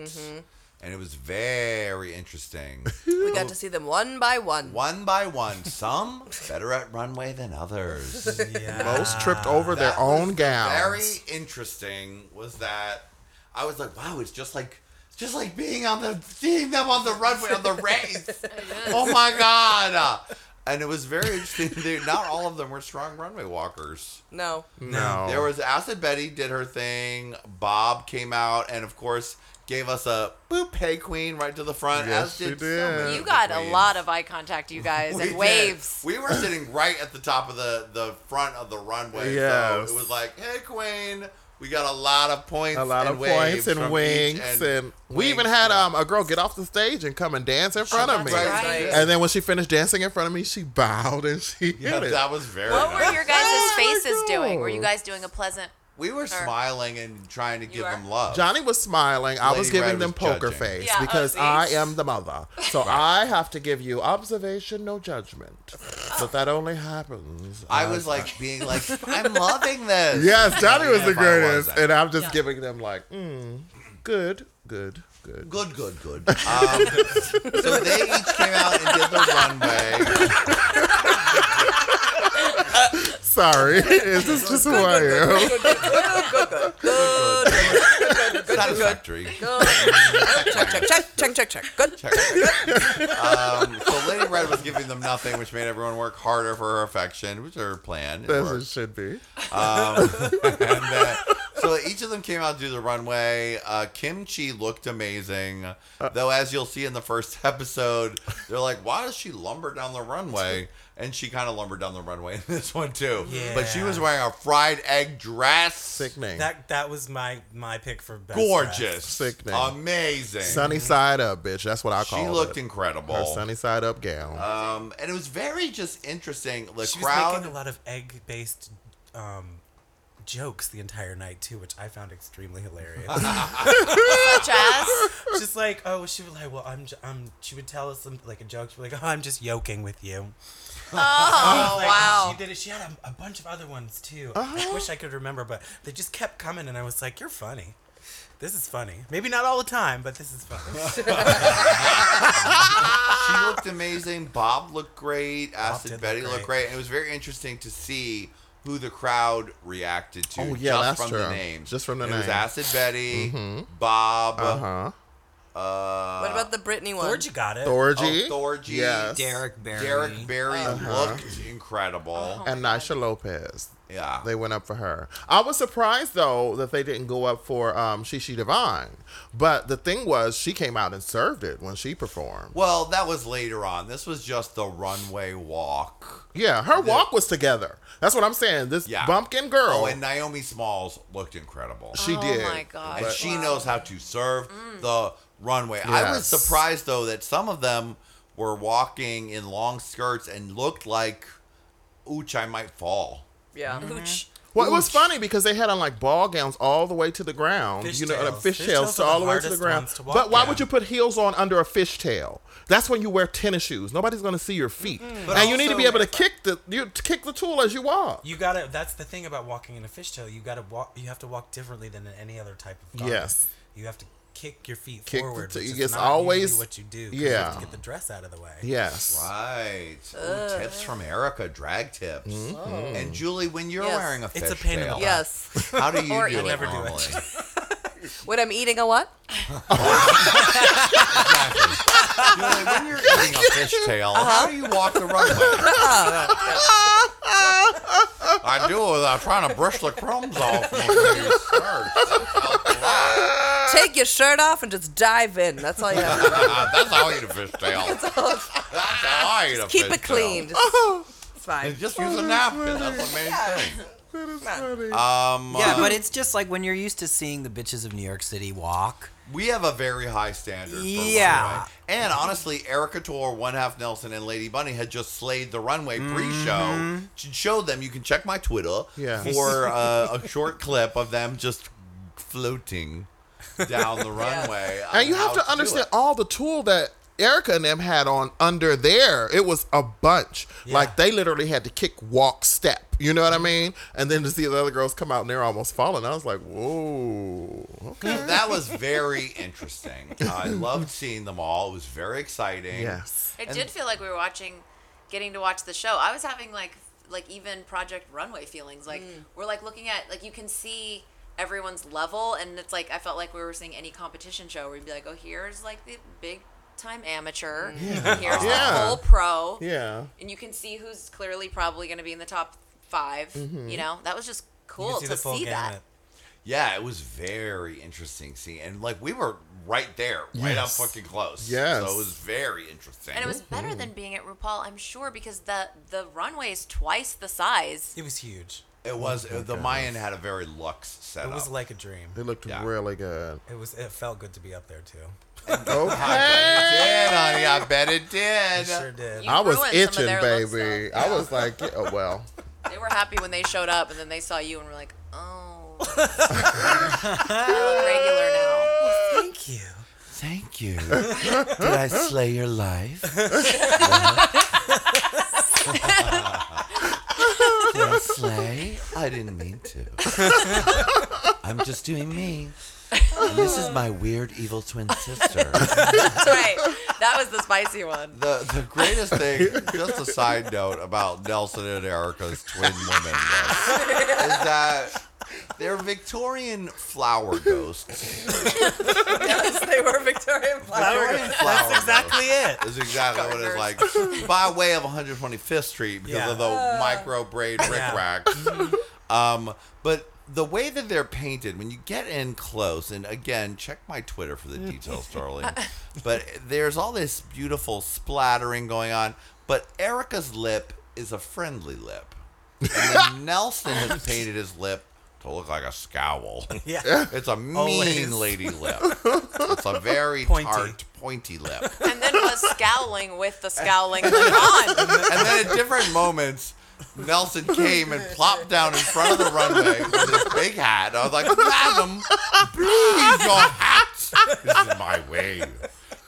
S2: and it was very interesting.
S3: we got to see them one by one.
S2: one by one, some better at runway than others.
S4: Yeah.
S8: Most tripped over their own gowns.
S2: Very interesting was that I was like, wow, it's just like it's just like being on the seeing them on the runway on the race. oh my god. And it was very interesting. They, not all of them were strong runway walkers.
S3: No.
S8: no,
S2: There was Acid Betty did her thing. Bob came out and of course gave us a boop hey queen right to the front.
S8: Yes,
S2: as
S8: she
S2: did. so
S8: did.
S6: you got a lot of eye contact, you guys,
S2: We
S6: and
S2: did.
S6: waves.
S2: We were sitting right at the top of the the front of the runway.
S8: Yes.
S2: So it was like, hey queen. We got a lot of points.
S8: a lot
S2: and
S8: of points and
S2: from
S8: winks,
S2: each,
S8: and, we even had um a girl get off the stage and come and dance in front of me.
S2: Right.
S6: right.
S8: And then when she finished dancing in front of me, she bowed and she
S2: Yeah,
S8: hit it.
S2: that was very.
S6: What
S2: nice.
S6: were your guys'
S8: Oh
S6: faces doing? Were you guys doing a pleasant?
S2: We were smiling and trying to give
S6: are?
S2: them love.
S8: Johnny was smiling. I was giving
S2: Red
S8: them
S2: was
S8: poker
S2: judging.
S8: face
S6: Yeah,
S8: because
S6: see?
S8: I am the mother. So I have to give you observation, no judgment. But that only happens.
S2: I
S8: as-
S2: was like being like, I'm loving this.
S8: Yes, Johnny was the
S2: if I
S8: greatest.
S2: wasn't.
S8: And I'm just giving them like, mm, good, good, good.
S2: Good, good, good. Um, so they each came out and did the runway.
S8: Sorry. Is this is just who I am.
S2: Satisfactory.
S3: check, check, check, check, check, check. Good.
S2: Um, so Lady Red was giving them nothing, which made everyone work harder for her affection, which was her plan. It
S8: As it
S2: worked.
S8: should be.
S2: Um, and then, so each of them came out to do the runway. Uh, Kim Chi looked amazing, though. As you'll see in the first episode, they're like, "Why does she lumber down the runway?" And she kind of lumbered down the runway in this one too. But she was wearing a fried egg dress.
S8: Sickening.
S4: That that was my my pick for best
S2: Gorgeous,
S4: dress.
S8: Sickening.
S2: amazing.
S8: Sunny side up, bitch. That's what I call it.
S2: she
S8: it.
S2: looked incredible.
S8: Her sunny side up gown.
S2: Um, and it was very just interesting. The
S4: She was making a lot of egg based um, jokes the entire night too, which I found extremely hilarious.
S6: Such as?
S4: just like, oh, she was like, well, I'm, j- I'm. She would tell us some, like a joke. She'd be like, oh, I'm just yoking with you.
S6: Oh,
S4: Like,
S6: wow.
S4: She did it. She had a, a bunch of other ones too. I wish I could remember, but they just kept coming, and I was like, you're funny. This is funny. Maybe not all the time, but this is funny.
S2: she looked amazing. Bob looked great. Acid
S4: did
S2: Betty
S4: look
S2: looked
S4: great.
S2: great. And it was very interesting to see who the crowd reacted to.
S8: Oh, yeah,
S2: just
S8: that's
S2: from
S8: true.
S2: the names.
S8: Just from the
S2: it was. Acid Betty, Bob,
S8: Uh huh.
S2: Uh,
S3: What about the Britney one?
S4: George, got it.
S8: Thorgy.
S2: Oh, Thorgy.
S8: Yes.
S7: Derrick Barry.
S2: Derrick Barry
S8: Uh-huh.
S2: looked incredible.
S8: And Naysha Lopez.
S2: Yeah.
S8: They went up for her. I was surprised though that they didn't go up for um, Chi Chi DeVayne. But the thing was, she came out and served it when she performed.
S2: well, that was later on. This was just the runway walk.
S8: Yeah, her walk was together. That's what I'm saying. This
S2: Yeah.
S8: bumpkin girl,
S2: Oh, and Naomi Smalls looked incredible.
S8: she
S6: oh
S8: did.
S6: my god.
S2: and she knows how to serve the runway. I was surprised though that some of them were walking in long skirts and looked like, "Ooch, I might fall."
S3: Yeah.
S6: Ooch.
S8: Well, it was funny because they had on like ball gowns all the way to the ground. You know, like uh,
S4: Fishtails.
S8: fishtails
S4: Fishtails
S8: to all
S4: the
S8: the way to the ground.
S4: to
S8: But why
S4: in.
S8: would you put heels on under a fishtail? That's when you wear tennis shoes. Nobody's going to see your feet, mm-hmm.
S2: But
S8: and you need to be able to kick the you kick the tulle as you walk.
S4: You gotta. That's the thing about walking in a fishtail. You gotta walk. You have to walk differently than in any other type of. Garment.
S8: Yes.
S4: You have to kick your feet
S8: Kick the
S4: forward.
S8: t-
S4: which is
S8: it's always-
S4: what you do. 'cause You have
S8: yeah.
S4: to get the dress out of the way.
S8: Yes.
S2: Right. Ooh, tips from Erica, drag tips.
S8: Mm-hmm.
S2: And Julie, when you're
S3: Yes.
S2: wearing a
S4: It's a
S2: fishtail,
S4: pain in the butt.
S3: Yes.
S2: how do you
S3: Or
S2: do
S3: eating.
S2: it
S4: Never do it.
S2: normally?
S3: when I'm eating a what?
S2: Julie, when you're eating a fishtail,
S3: Uh-huh.
S2: how do you walk the runway? I do it without trying to brush the crumbs off my skirt.
S3: Take your shirt off and just dive in. That's all you have to do.
S2: That's how I eat a fishtail. That's how I eat a
S3: Keep
S2: fishtail.
S3: it clean. Just, it's fine.
S2: And just use a napkin. That's the main thing.
S8: That is funny.
S2: Um,
S7: Yeah,
S2: uh,
S7: but it's just like when you're used to seeing the bitches of New York City walk.
S2: We have a very high standard. For
S7: Yeah.
S2: runway. And honestly, Erica Tor, One Half Nelson, and Lady Bunny had just slayed the runway pre-show. She showed them. You can check my Twitter
S8: Yeah.
S2: for uh, a short clip of them just floating down the runway.
S8: and you have
S2: how
S8: to understand all the tulle that Erica and them had on under there. It was a bunch. Like they literally had to kick, walk, step. You know what I mean? And then to see the other girls come out and they're almost falling, I was like, whoa. Okay.
S2: That was very interesting. I loved seeing them all. It was very exciting.
S8: Yes.
S6: It
S2: And-
S6: did feel like we were watching, getting to watch the show. I was having like, like even Project Runway feelings. Like mm. we're like looking at, like you can see everyone's level, and it's like I felt like we were seeing any competition show where you'd be like, oh, here's like the big time amateur, here's
S8: Yeah.
S6: the full pro,
S8: Yeah.
S6: and you can see who's clearly probably going to be in the top 5
S8: Mm-hmm.
S6: You know, that was just cool
S4: see
S6: to
S4: the full
S6: see
S4: gamut.
S6: that.
S2: Yeah, it was very interesting seeing, and like we were right there, right up fucking close.
S8: Yeah,
S2: so it was very interesting.
S6: And it was better than being at RuPaul, I'm sure, because the the runway is twice the size.
S4: It was huge.
S2: It was the Mayan had a very luxe setup.
S4: It was like a dream.
S8: They looked
S2: Yeah.
S8: really good.
S4: It was. It felt good to be up there too.
S8: Okay.
S2: did, honey. I bet it did.
S4: It sure did.
S6: You
S8: I was
S6: ruined some of
S8: itching,
S6: their looks,
S8: baby.
S6: though.
S8: I was like, yeah, oh, well.
S6: They were happy when they showed up, and then they saw you and were like, "Oh, I look regular now."
S4: Thank you.
S2: Thank you. Did I slay your life? I slay? I didn't mean to. I'm just doing me. And this is my weird evil twin sister.
S6: That's right. That was the spicy one.
S2: The the greatest thing, just a side note about Nelson and Erica's twin women is that they're Victorian flower ghosts.
S3: yes, they were Victorian flower.
S2: Victorian flower
S4: That's exactly it.
S2: That's exactly what it's like by way of 125th Street because
S4: Yeah.
S2: of the micro braid rickrack. um, but the way that they're painted, when you get in close, and again, check my Twitter for the details, darling. But there's all this beautiful splattering going on. But Erica's lip is a friendly lip, and then Nelson has painted his lip to look like a scowl.
S4: Yeah.
S2: It's a mean
S4: Always.
S2: lady lip. It's a very
S4: Pointy.
S2: tart, pointy lip.
S6: And then was scowling with the scowling going on.
S2: And then at different moments, Nelson came and plopped down in front of the runway with his big hat. I was like, Madam, please, your hat. This is my way.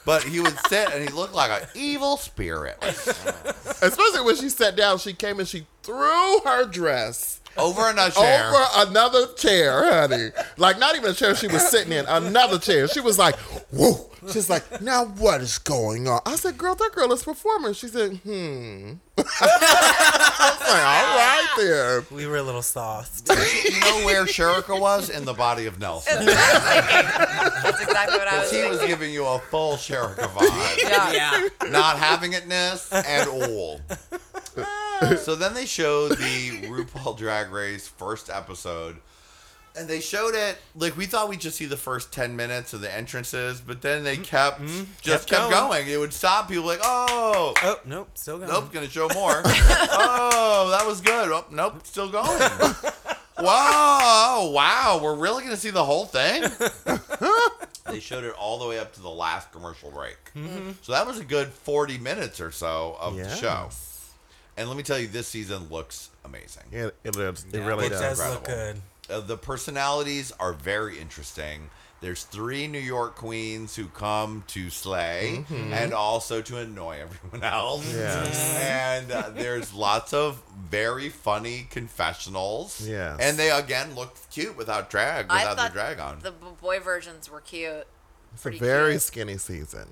S2: But he would sit and he looked like an evil spirit.
S8: Especially when she sat down, she came and she threw her dress
S2: Over another chair.
S8: over another chair, honey. Like not even a chair she was sitting in, another chair. She was like, "Whoa!" She's like, "Now what is going on?" I said, "Girl, that girl is performing." She said, "Hmm." I was like, "All right there."
S4: We were a little soft.
S2: you know where Sherika was? In the body of Nelson.
S6: That's exactly what I was saying.
S2: He was giving you a full Sherika vibe.
S3: Yeah.
S7: Yeah.
S2: Not having itness at all. so then they showed the RuPaul Drag Race first episode. And they showed it like we thought we'd just see the first ten minutes of the entrances, but then they mm-hmm. kept mm-hmm. just
S4: Kept
S2: kept
S4: going.
S2: going. It would stop people like, oh,
S4: Oh nope, still going.
S2: Nope, gonna show more. oh, that was good. Oh, nope, still going. wow, wow, we're really gonna see the whole thing. they showed it all the way up to the last commercial break. Mm-hmm. So that was a good forty minutes or so of the show.
S8: Yes.
S2: And let me tell you, this season looks amazing.
S8: It, it, is- it really
S4: It
S8: does.
S4: does look good.
S2: Uh, the personalities are very interesting. There's three New York queens who come to slay and also to annoy everyone else.
S8: Yes.
S2: And uh, there's lots of very funny confessionals.
S8: Yes.
S2: And they again look cute without drag,
S6: I
S2: without the
S6: thought
S2: drag on.
S6: the boy versions were cute.
S8: It's a
S6: pretty
S8: very
S6: cute.
S8: skinny season.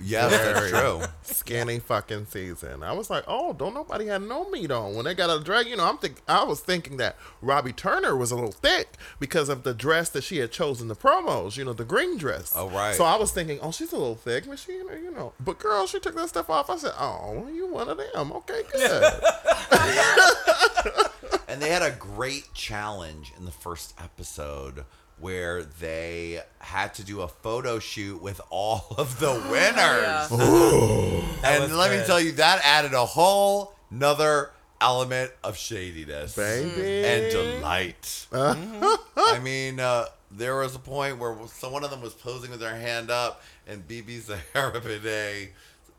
S2: Yes, that's
S8: Very
S2: true.
S8: Skinny fucking season. I was like, oh, don't nobody have no meat on. When they got a drag, you know, I'm think I was thinking that Robbie Turner was a little thick because of the dress that she had chosen the promos. You know, the green dress.
S2: Oh, right.
S8: So I was thinking, oh, she's a little thick, but she, you know. But girl, she took that stuff off. I said, oh, you one of them. Okay, good.
S2: And they had a great challenge in the first episode where they had to do a photo shoot with all of the winners. and
S4: was
S2: let me tell you, that added a whole nother element of shadiness
S8: Baby.
S2: and delight. I mean, uh, there was a point where so one of them was posing with their hand up, and BeBe Zahara Benet,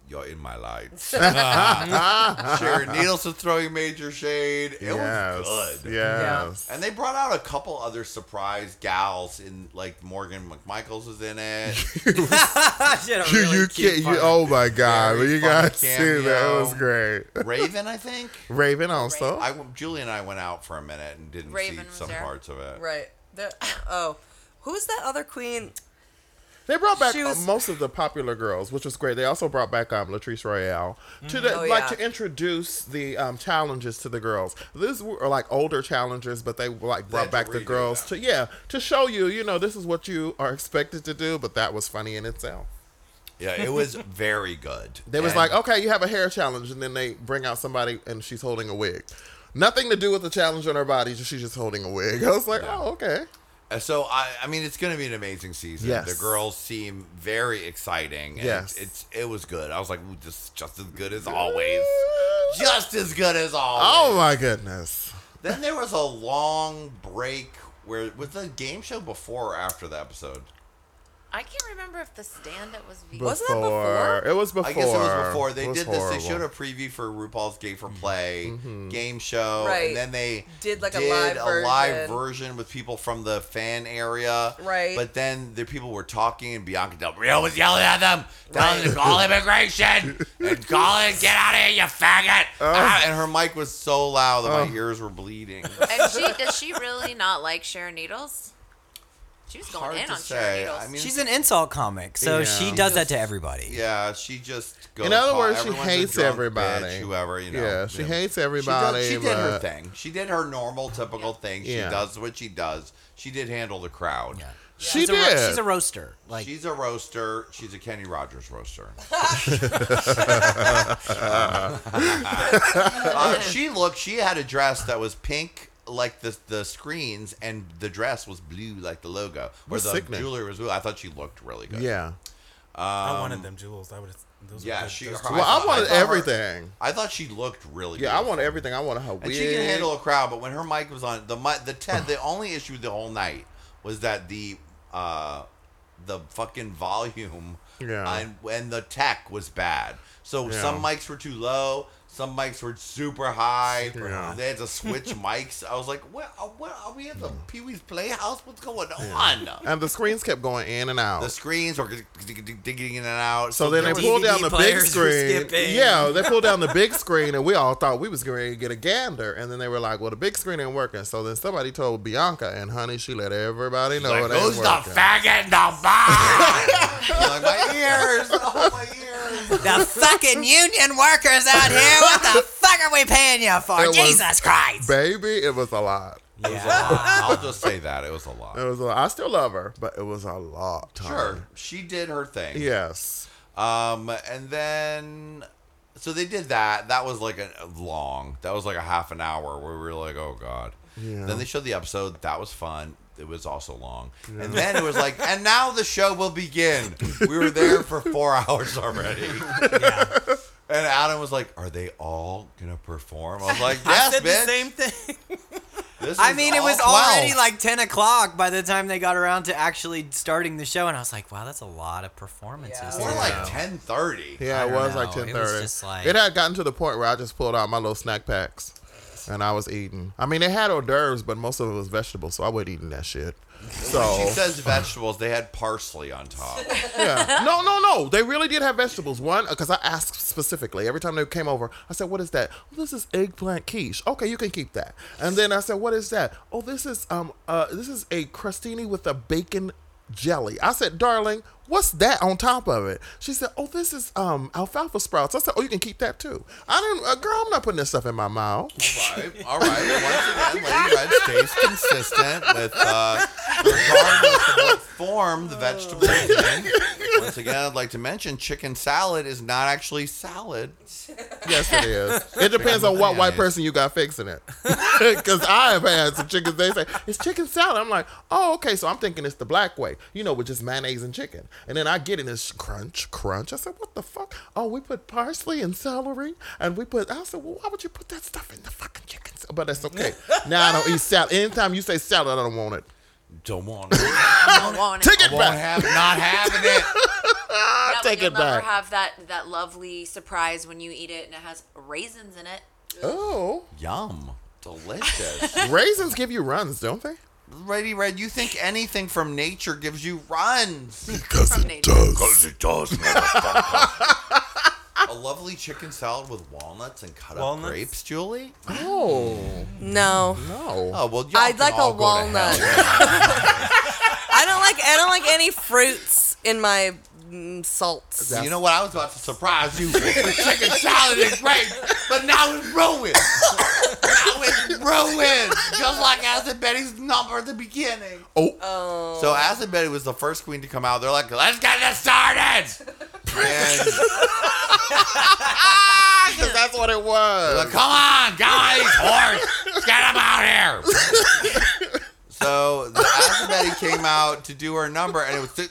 S2: you're in my lights. Sharon Needles was throwing major shade. It
S8: yes.
S2: was good.
S8: Yes.
S2: And they brought out a couple other surprise gals in like Morgan McMichaels was in it.
S7: She had a
S8: You,
S7: really
S8: you can't, you, oh my God.
S2: Very
S8: you
S2: funny
S8: guys see that. It was great.
S2: Raven, I think.
S8: Raven also.
S2: I Julie and I went out for a minute and didn't
S6: Raven
S2: see some
S6: there.
S2: parts of it.
S3: Right. There, oh, who's that other queen?
S8: They brought back
S3: was-
S8: uh, most of the popular girls, which was great. They also brought back um, Latrice Royale to the,
S3: Oh,
S8: like
S3: yeah.
S8: to introduce the um, challenges to the girls. These were like older challengers, but they like brought
S2: had
S8: back the girls
S2: them.
S8: to yeah to show you, you know, this is what you are expected to do. But that was funny in itself.
S2: Yeah, it was very good.
S8: They was like, okay, you have a hair challenge, and then they bring out somebody and she's holding a wig. Nothing to do with the challenge on her body. She's just holding a wig. I was like, oh, okay.
S2: Uh, So I, I mean, it's going to be an amazing season.
S8: Yes.
S2: The girls seem very exciting. And
S8: Yes.
S2: it's it was good. I was like, just just as good as always. Just as good as always.
S8: Oh my goodness.
S2: Then there was a long break where was the game show before or after the episode?
S6: I can't remember if the stand-up was vegan.
S3: Wasn't that before?
S8: It was before.
S2: I guess it was before. They
S8: It was
S2: did this. They
S8: horrible.
S2: showed a preview for RuPaul's Gay for Play game show,
S3: Right.
S2: and then they
S3: Did, like, a
S2: did
S3: live
S2: live
S3: version.
S2: version with people from the fan area.
S3: Right.
S2: But then the people were talking, and Bianca Del Rio was yelling at them, telling them to call immigration and call it, get out of here, you faggot! Ah, and her mic was so loud that my ears were bleeding.
S6: And she does she really not like Sharon Needles? She was going
S2: Hard
S6: in
S2: to
S6: on
S2: say.
S6: Sharon Needles.
S2: I mean,
S7: She's an insult comic, so
S8: Yeah.
S7: she
S8: She
S7: does that to everybody.
S2: Yeah, she just goes.
S8: In other
S2: call-
S8: words, she
S2: everyone's a
S8: hates
S2: drunk
S8: everybody.
S2: bitch, whoever you know.
S8: Yeah, she hates
S2: She,
S8: everybody.
S2: does, she did her
S8: but-
S2: thing. She did her normal, typical thing. She
S8: Yeah.
S2: does what she does. She did handle the crowd.
S7: Yeah.
S8: She
S7: she's A, ro-
S8: did.
S7: she's a roaster. Like
S2: She's a roaster. She's a Kenny Rogers roaster. Uh, she looked. She had a dress that was pink, like the the screens, and the dress was blue, like the logo. Or
S8: That's
S2: the
S8: sickening.
S2: jewelry was blue. I thought she looked really good.
S8: Yeah.
S4: I wanted them jewels. I would. Those
S2: Yeah,
S4: were good.
S2: she-
S4: Those
S2: her-
S8: Well, I
S2: thought-
S8: wanted
S2: thought her-
S8: everything.
S2: I thought she looked really. Good.
S8: Yeah, I
S2: beautiful.
S8: want everything. I want her wig.
S2: And she can handle a crowd, but when her mic was on, the mic, the te- the only issue the whole night was that the uh, the fucking volume
S8: Yeah.
S2: and when the tech was bad. So
S8: Yeah.
S2: some mics were too low, Some mics were super high.
S8: high.
S2: They had to switch mics. I was like, "What? uh, What are we at the Pee Wee's Playhouse? What's going on?"
S8: And the screens kept going in and out.
S2: The screens were digging in and out.
S8: So then they pulled down the big screen. Yeah, they pulled down the big screen, and we all thought we was going to get a gander. And then they were like, "Well, the big screen ain't working." So then somebody told Bianca, and honey, she let everybody know
S2: like,
S8: it ain't
S2: who's the
S8: working.
S2: faggot in the box? like, my ears. Oh, my ears.
S7: The fucking union workers out here. What the fuck are we paying you for?
S8: It was-
S7: Jesus Christ.
S8: Baby, it was a lot.
S2: It was a lot. I'll just say that. It was a lot.
S8: It was. A, I still love her, but it was a lot. Tom.
S2: Sure. She did her thing.
S8: Yes.
S2: Um, and then, so they did that. That was like a, long. That was like a half an hour where we were like, oh god.
S8: Yeah.
S2: Then they showed the episode. That was fun. It was also long. And then it was like, and now the show will begin. We were there for four hours already. Yeah. And Adam was like, "Are they all gonna perform?" I was like,
S4: I
S2: "Yes,
S4: said
S2: bitch."
S4: the same thing.
S2: This
S7: I mean, it was
S2: 12.
S7: already like 10 o'clock by the time they got around to actually starting the show. And I was like, wow, that's a lot of performances.
S2: more
S7: to
S2: like ten thirty.
S8: Yeah, it
S7: don't
S8: was like ten thirty.
S7: It was just like-
S8: it had gotten to the point where I just pulled out my little snack packs, and I was eating. I mean, they had hors d'oeuvres, but most of it was vegetables, so I wasn't eating that shit. So
S2: She says vegetables. They had parsley on top.
S8: yeah, no, no, no. They really did have vegetables. One, because I asked specifically every time they came over. I said, "What is that?" Well, this is eggplant quiche. Okay, you can keep that. And then I said, "What is that?" Oh, this is um uh this is a crostini with a bacon jelly. I said, "Darling, what's that on top of it?" She said, "Oh, this is um alfalfa sprouts." I said, "Oh, you can keep that too." I don't, uh, girl, I'm not putting this stuff in my mouth.
S2: All right, all right. Once again, Lady Red stays consistent with, uh, regardless of what form the vegetable is in. Once again, I'd like to mention chicken salad is not actually salad.
S8: Yes, it is. It depends on what white person you got fixing it. Because I have had some chickens. They say it's chicken salad. I'm like, oh, okay. So I'm thinking it's the black way, you know, with just mayonnaise and chicken. And then I get in this crunch, crunch. I said, what the fuck? Oh, we put parsley and celery, and we put. I said, well, why would you put that stuff in the fucking chicken? But that's okay. now I don't eat salad. Anytime you say salad, I don't want it.
S2: Don't want it.
S6: I don't want
S8: Take
S6: it.
S8: it
S2: Won't
S8: back.
S2: have not having it.
S6: Yeah, but
S8: take
S6: you'll
S8: it
S6: never
S8: back.
S6: have that that lovely surprise when you eat it and it has raisins in it.
S8: Oh,
S2: Yum. Delicious.
S8: raisins give you runs, don't they?
S2: Lady Red, you think anything from nature gives you runs?
S6: Because From nature.
S2: Because it does, motherfucker. A lovely chicken salad with walnuts and cut
S4: Walnuts?
S2: up grapes, Julie?
S8: Oh
S3: No.
S8: no.
S2: Oh well, y'all
S3: I'd
S2: can
S3: like a
S2: go
S3: walnut.
S2: hell.
S3: I don't like I don't like any fruits in my mm, salts.
S2: you know what? I was about to surprise you with chicken salad and grapes, but now it's ruined. now it's ruined, just like Acid Betty's number at the beginning.
S8: Oh. oh.
S2: So Acid Betty was the first queen to come out. They're like, "Let's get this started."
S8: Because that's what it was.
S2: Like, come on, guys, horse, get him out here. so the Acid Betty came out to do her number, and it was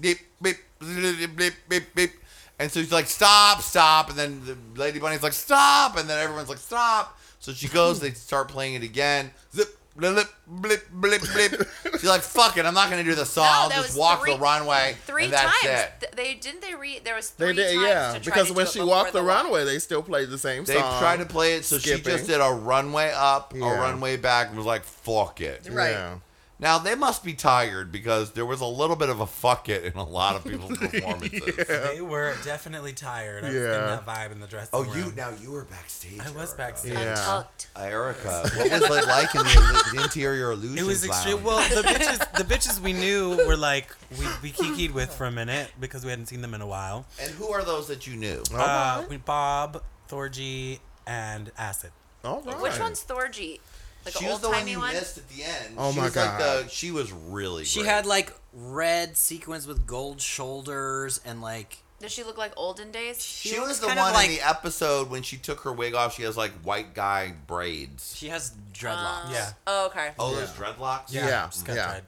S2: beep, beep, beep, beep, beep, beep. And so she's like, stop, stop. And then the Lady Bunny's like, stop. And then everyone's like, stop. So she goes, they start playing it again. Zip, blip, blip, blip, blip. She's like, fuck it, I'm not going to do the song.
S6: No,
S2: I'll just walk
S6: three-
S2: the runway.
S6: Three
S2: and that's
S6: times.
S2: it.
S6: They didn't they read there was
S8: They
S6: three
S8: did,
S6: times
S8: yeah.
S6: to try
S8: Because
S6: to
S8: when she walked the,
S6: walk.
S8: runway, they still played the same
S2: They've
S8: song.
S2: tried to play it, so she just did a runway up,
S8: Yeah.
S2: a runway back, and was like, fuck it.
S3: Right.
S8: Yeah.
S2: Now they must be tired because there was a little bit of a fuck it in a lot of people's performances.
S4: They were definitely tired. I was
S8: Yeah.
S4: getting that vibe in the dressing
S2: Oh,
S4: room.
S2: you now you were backstage.
S4: I was
S2: Erica.
S4: backstage.
S8: Yeah.
S6: Untucked.
S2: Erica, what was it like in the, the interior illusion?
S4: It was extreme. Well, the bitches, the bitches we knew were like we we kikied with for a minute because we hadn't seen them in a while.
S2: and who are those that you knew?
S4: Uh, we Bob, Thorgy, and Acid.
S8: All right.
S6: Which one's Thorgy? Like
S2: she was the one you
S6: one?
S2: missed at the end.
S8: Oh
S2: she
S8: my
S2: was Like
S8: God.
S2: the, she was really.
S7: She
S2: great.
S7: had like red sequins with gold shoulders and like
S6: Does she look like olden days?
S2: She
S7: looks
S2: was the one
S7: like-
S2: in the episode when she took her wig off. She has like white guy braids.
S7: she has dreadlocks.
S4: Uh, yeah.
S6: Oh, okay.
S2: Oh, those dreadlocks.
S8: Yeah.
S4: She's
S8: yeah.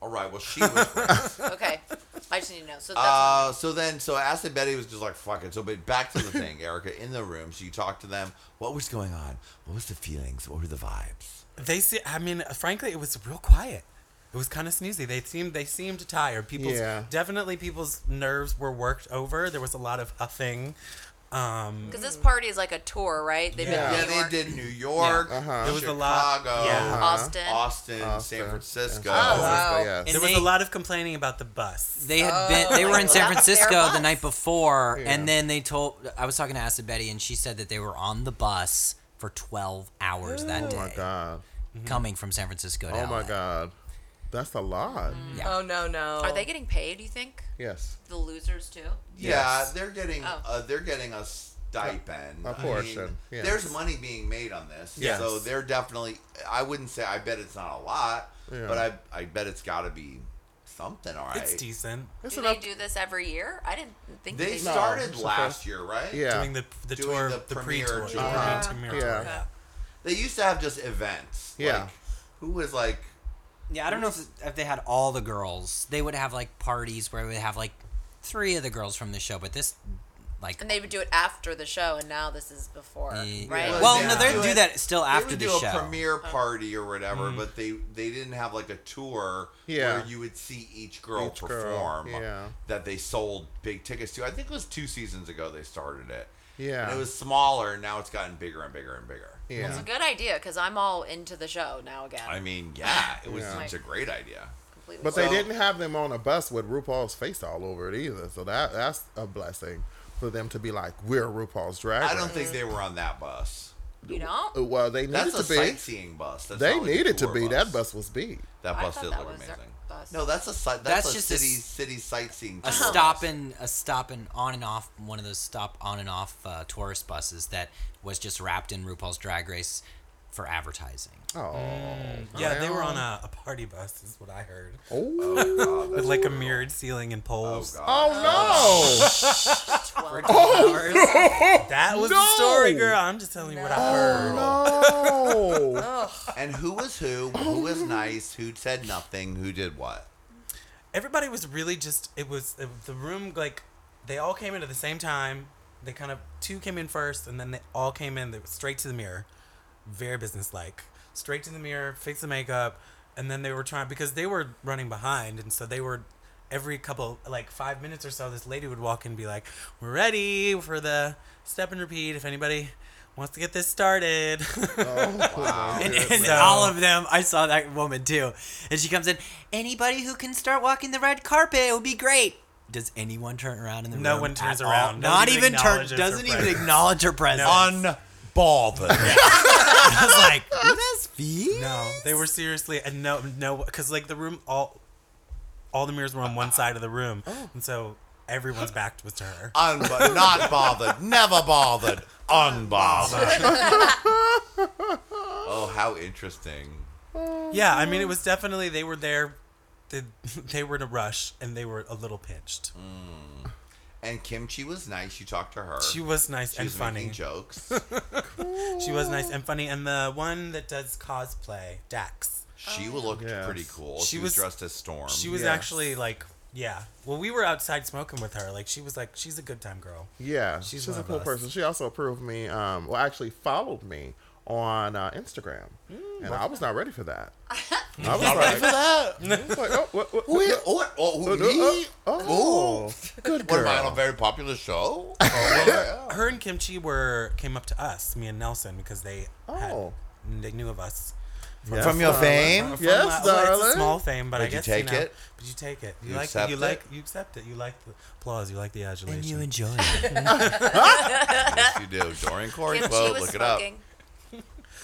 S4: Dreads.
S2: All right. Well, she was. great.
S6: Okay. I just need to know. So that's
S2: Uh, so then, so Acid Betty was just like, fuck it. So, but back to the thing, Erica, in the room. So you talked to them. What was going on? What was the feelings? What were the vibes?
S4: They see. I mean, frankly, it was real quiet. It was kind of snoozy. They seemed they seemed tired. People's
S8: Yeah.
S4: definitely people's nerves were worked over. There was a lot of huffing. Um,
S6: Because this party is like a tour, right? They've
S4: Yeah.
S6: been
S2: Yeah,
S6: in New York.
S2: they did New York,
S8: Uh-huh.
S4: There was a lot-
S2: Chicago,
S4: yeah.
S6: Austin.
S2: Austin,
S8: Austin,
S2: San Francisco.
S3: Oh, wow.
S8: Yes.
S7: And
S4: there was
S7: they-
S4: a lot of complaining about the bus.
S7: They had been. They were in
S6: Oh,
S7: San Francisco the night before,
S8: Yeah.
S7: and then they told. I was talking to Acid Betty, and she said that they were on the bus for 12 hours that day.
S8: Oh my god.
S7: coming from San Francisco to
S8: Oh my god. That's a lot.
S7: Yeah.
S3: Oh no no.
S6: Are they getting paid? Do you think
S8: Yes.
S6: the losers too?
S2: Yeah,
S8: Yes.
S2: they're getting
S6: Oh.
S2: uh, they're getting a stipend.
S8: A
S2: I mean,
S8: portion, yes.
S2: There's money being made on this.
S8: Yes.
S2: So they're definitely. I wouldn't say. I bet it's not a lot,
S8: Yeah.
S2: but I I bet it's got to be something. All right.
S4: It's decent.
S8: It's
S6: do
S8: enough.
S6: they do this every year? I didn't think
S2: They
S6: they
S2: started
S8: it's the
S2: last
S8: first-
S2: year, right?
S8: Yeah.
S4: Doing the the
S2: Doing
S4: tour,
S2: the
S4: the,
S2: premiere
S4: pre-tour,
S2: tour.
S4: the
S8: Uh-huh.
S4: premiere
S8: Yeah.
S4: tour. Yeah.
S2: They used to have just events.
S8: Yeah.
S2: Like, who was like?
S7: Yeah, I don't know if, if they had all the girls. They would have like parties where they would have like three of the girls from the show, but this, like,
S6: And they would do it after the show, and now this is before, right?
S2: Well,
S7: well,
S2: they
S7: no, they
S2: do
S7: do
S2: it-
S7: that still
S2: They
S7: after
S2: would
S7: the
S2: do a
S7: show.
S2: premiere oh. party or whatever, mm. but they they didn't have like a tour
S8: Yeah.
S2: where you would see each girl
S8: Each girl,
S2: perform
S8: yeah.
S2: that they sold big tickets to. I think it was two seasons ago they started it.
S8: Yeah.
S2: And it was smaller, and now it's gotten bigger and bigger and bigger.
S8: yeah.
S6: It's a good idea because I'm all into the show now again.
S2: I mean, yeah, it was
S8: Yeah.
S2: such a great idea.
S6: completely.
S8: But they didn't have them on a bus with RuPaul's face all over it either. So that that's a blessing for them to be like, we're RuPaul's drag.
S2: I don't
S8: Race."
S2: think they were on that bus.
S6: you know,
S8: Uh, Well, they needed
S2: That's a
S8: to be.
S2: sightseeing bus. That's
S8: They
S2: not like
S8: needed to be.
S2: bus.
S8: That bus was big.
S2: That bus
S6: thought
S2: did
S6: that
S2: look amazing.
S6: their
S2: no, that's a that's,
S7: that's
S2: a
S7: just
S2: city
S7: a,
S2: city sightseeing.
S7: A stop and a stop and on and off one of those stop on and off uh, tourist buses that was just wrapped in RuPaul's Drag Race for advertising.
S8: Oh, mm.
S4: yeah, they were on a, a, party bus, is what I heard.
S8: Oh,
S2: oh God,
S4: with like a mirrored ceiling and poles.
S2: Oh,
S4: oh
S2: no!
S8: 12 oh,
S6: hours.
S8: No.
S4: That was
S8: no.
S4: the story, girl. I'm just telling you what I heard.
S8: Oh, no.
S2: and who was who? Who was nice? Who said nothing? Who did what?
S4: Everybody was really just, it was it, the room, like, they all came in at the same time. They kind of, two came in first, and then they all came in they were straight to the mirror. Very businesslike. Straight to the mirror, fix the makeup. And then they were trying, because they were running behind, and so they were every couple like five minutes or so. This lady would walk in and be like, "We're ready for the step and repeat. If anybody." Wants to get this started.
S2: oh, Wow.
S7: And, and
S4: So-
S7: all of them, I saw that woman too. And she comes in, anybody who can start walking the red carpet, it would be great. Does anyone turn around in the room?
S4: No one turns
S7: at
S4: around. Doesn't even
S7: even turn. Doesn't even
S4: presence.
S7: acknowledge her presence.
S2: Unbothered.
S7: I was like, that's fee.
S4: No, they were seriously and no, no, because like the room, all, all the mirrors were on one side of the room, oh. and so everyone's back was to her.
S2: Unbo- not bothered. Never bothered. Unbothered. oh, how interesting.
S4: Yeah, I mean, it was definitely they were there, they, they were in a rush and they were a little pinched. Mm.
S2: And Kim Chi was nice. You talked to her.
S4: She was nice
S2: She
S4: and
S2: was
S4: funny.
S2: making jokes.
S4: She was nice and funny, and the one that does cosplay, Dax,
S2: She looked
S8: Yes.
S2: pretty cool. She,
S4: She
S2: was,
S4: was-
S2: dressed as Storm.
S4: she was
S8: Yes.
S4: actually like, yeah. Well, we were outside smoking with her. Like she was like, she's a good time girl.
S8: Yeah,
S4: She's
S8: she's,
S4: one
S8: a
S4: of
S8: cool
S4: us.
S8: person. She also approved me. Um, well, actually followed me on uh, Instagram, and I was not ready for that. I was like,
S2: that.
S8: I was like, oh, what, what,
S2: Wait,
S8: what,
S2: oh, oh,
S8: what,
S2: me?
S8: oh, good
S2: What am I on a very popular show? Oh, yeah.
S4: Her and Kim Chi were came up to us, me and Nelson, because they had,
S8: Oh.
S4: they knew of us.
S8: Yes,
S2: From your fame?
S4: From,
S8: Yes,
S4: uh, well, it's
S8: darling.
S4: a small fame, but I
S2: Did you
S4: guess
S2: take
S4: know,
S2: it?
S4: But you take it. You,
S2: You
S4: like
S2: accept
S4: you
S2: it?
S4: like you accept it. You like the applause. You like the adulation.
S7: And you enjoy it.
S2: yes, you do. Dorian Corey
S6: Kim Chi
S2: quote.
S6: was
S2: Look it up.
S6: smoking.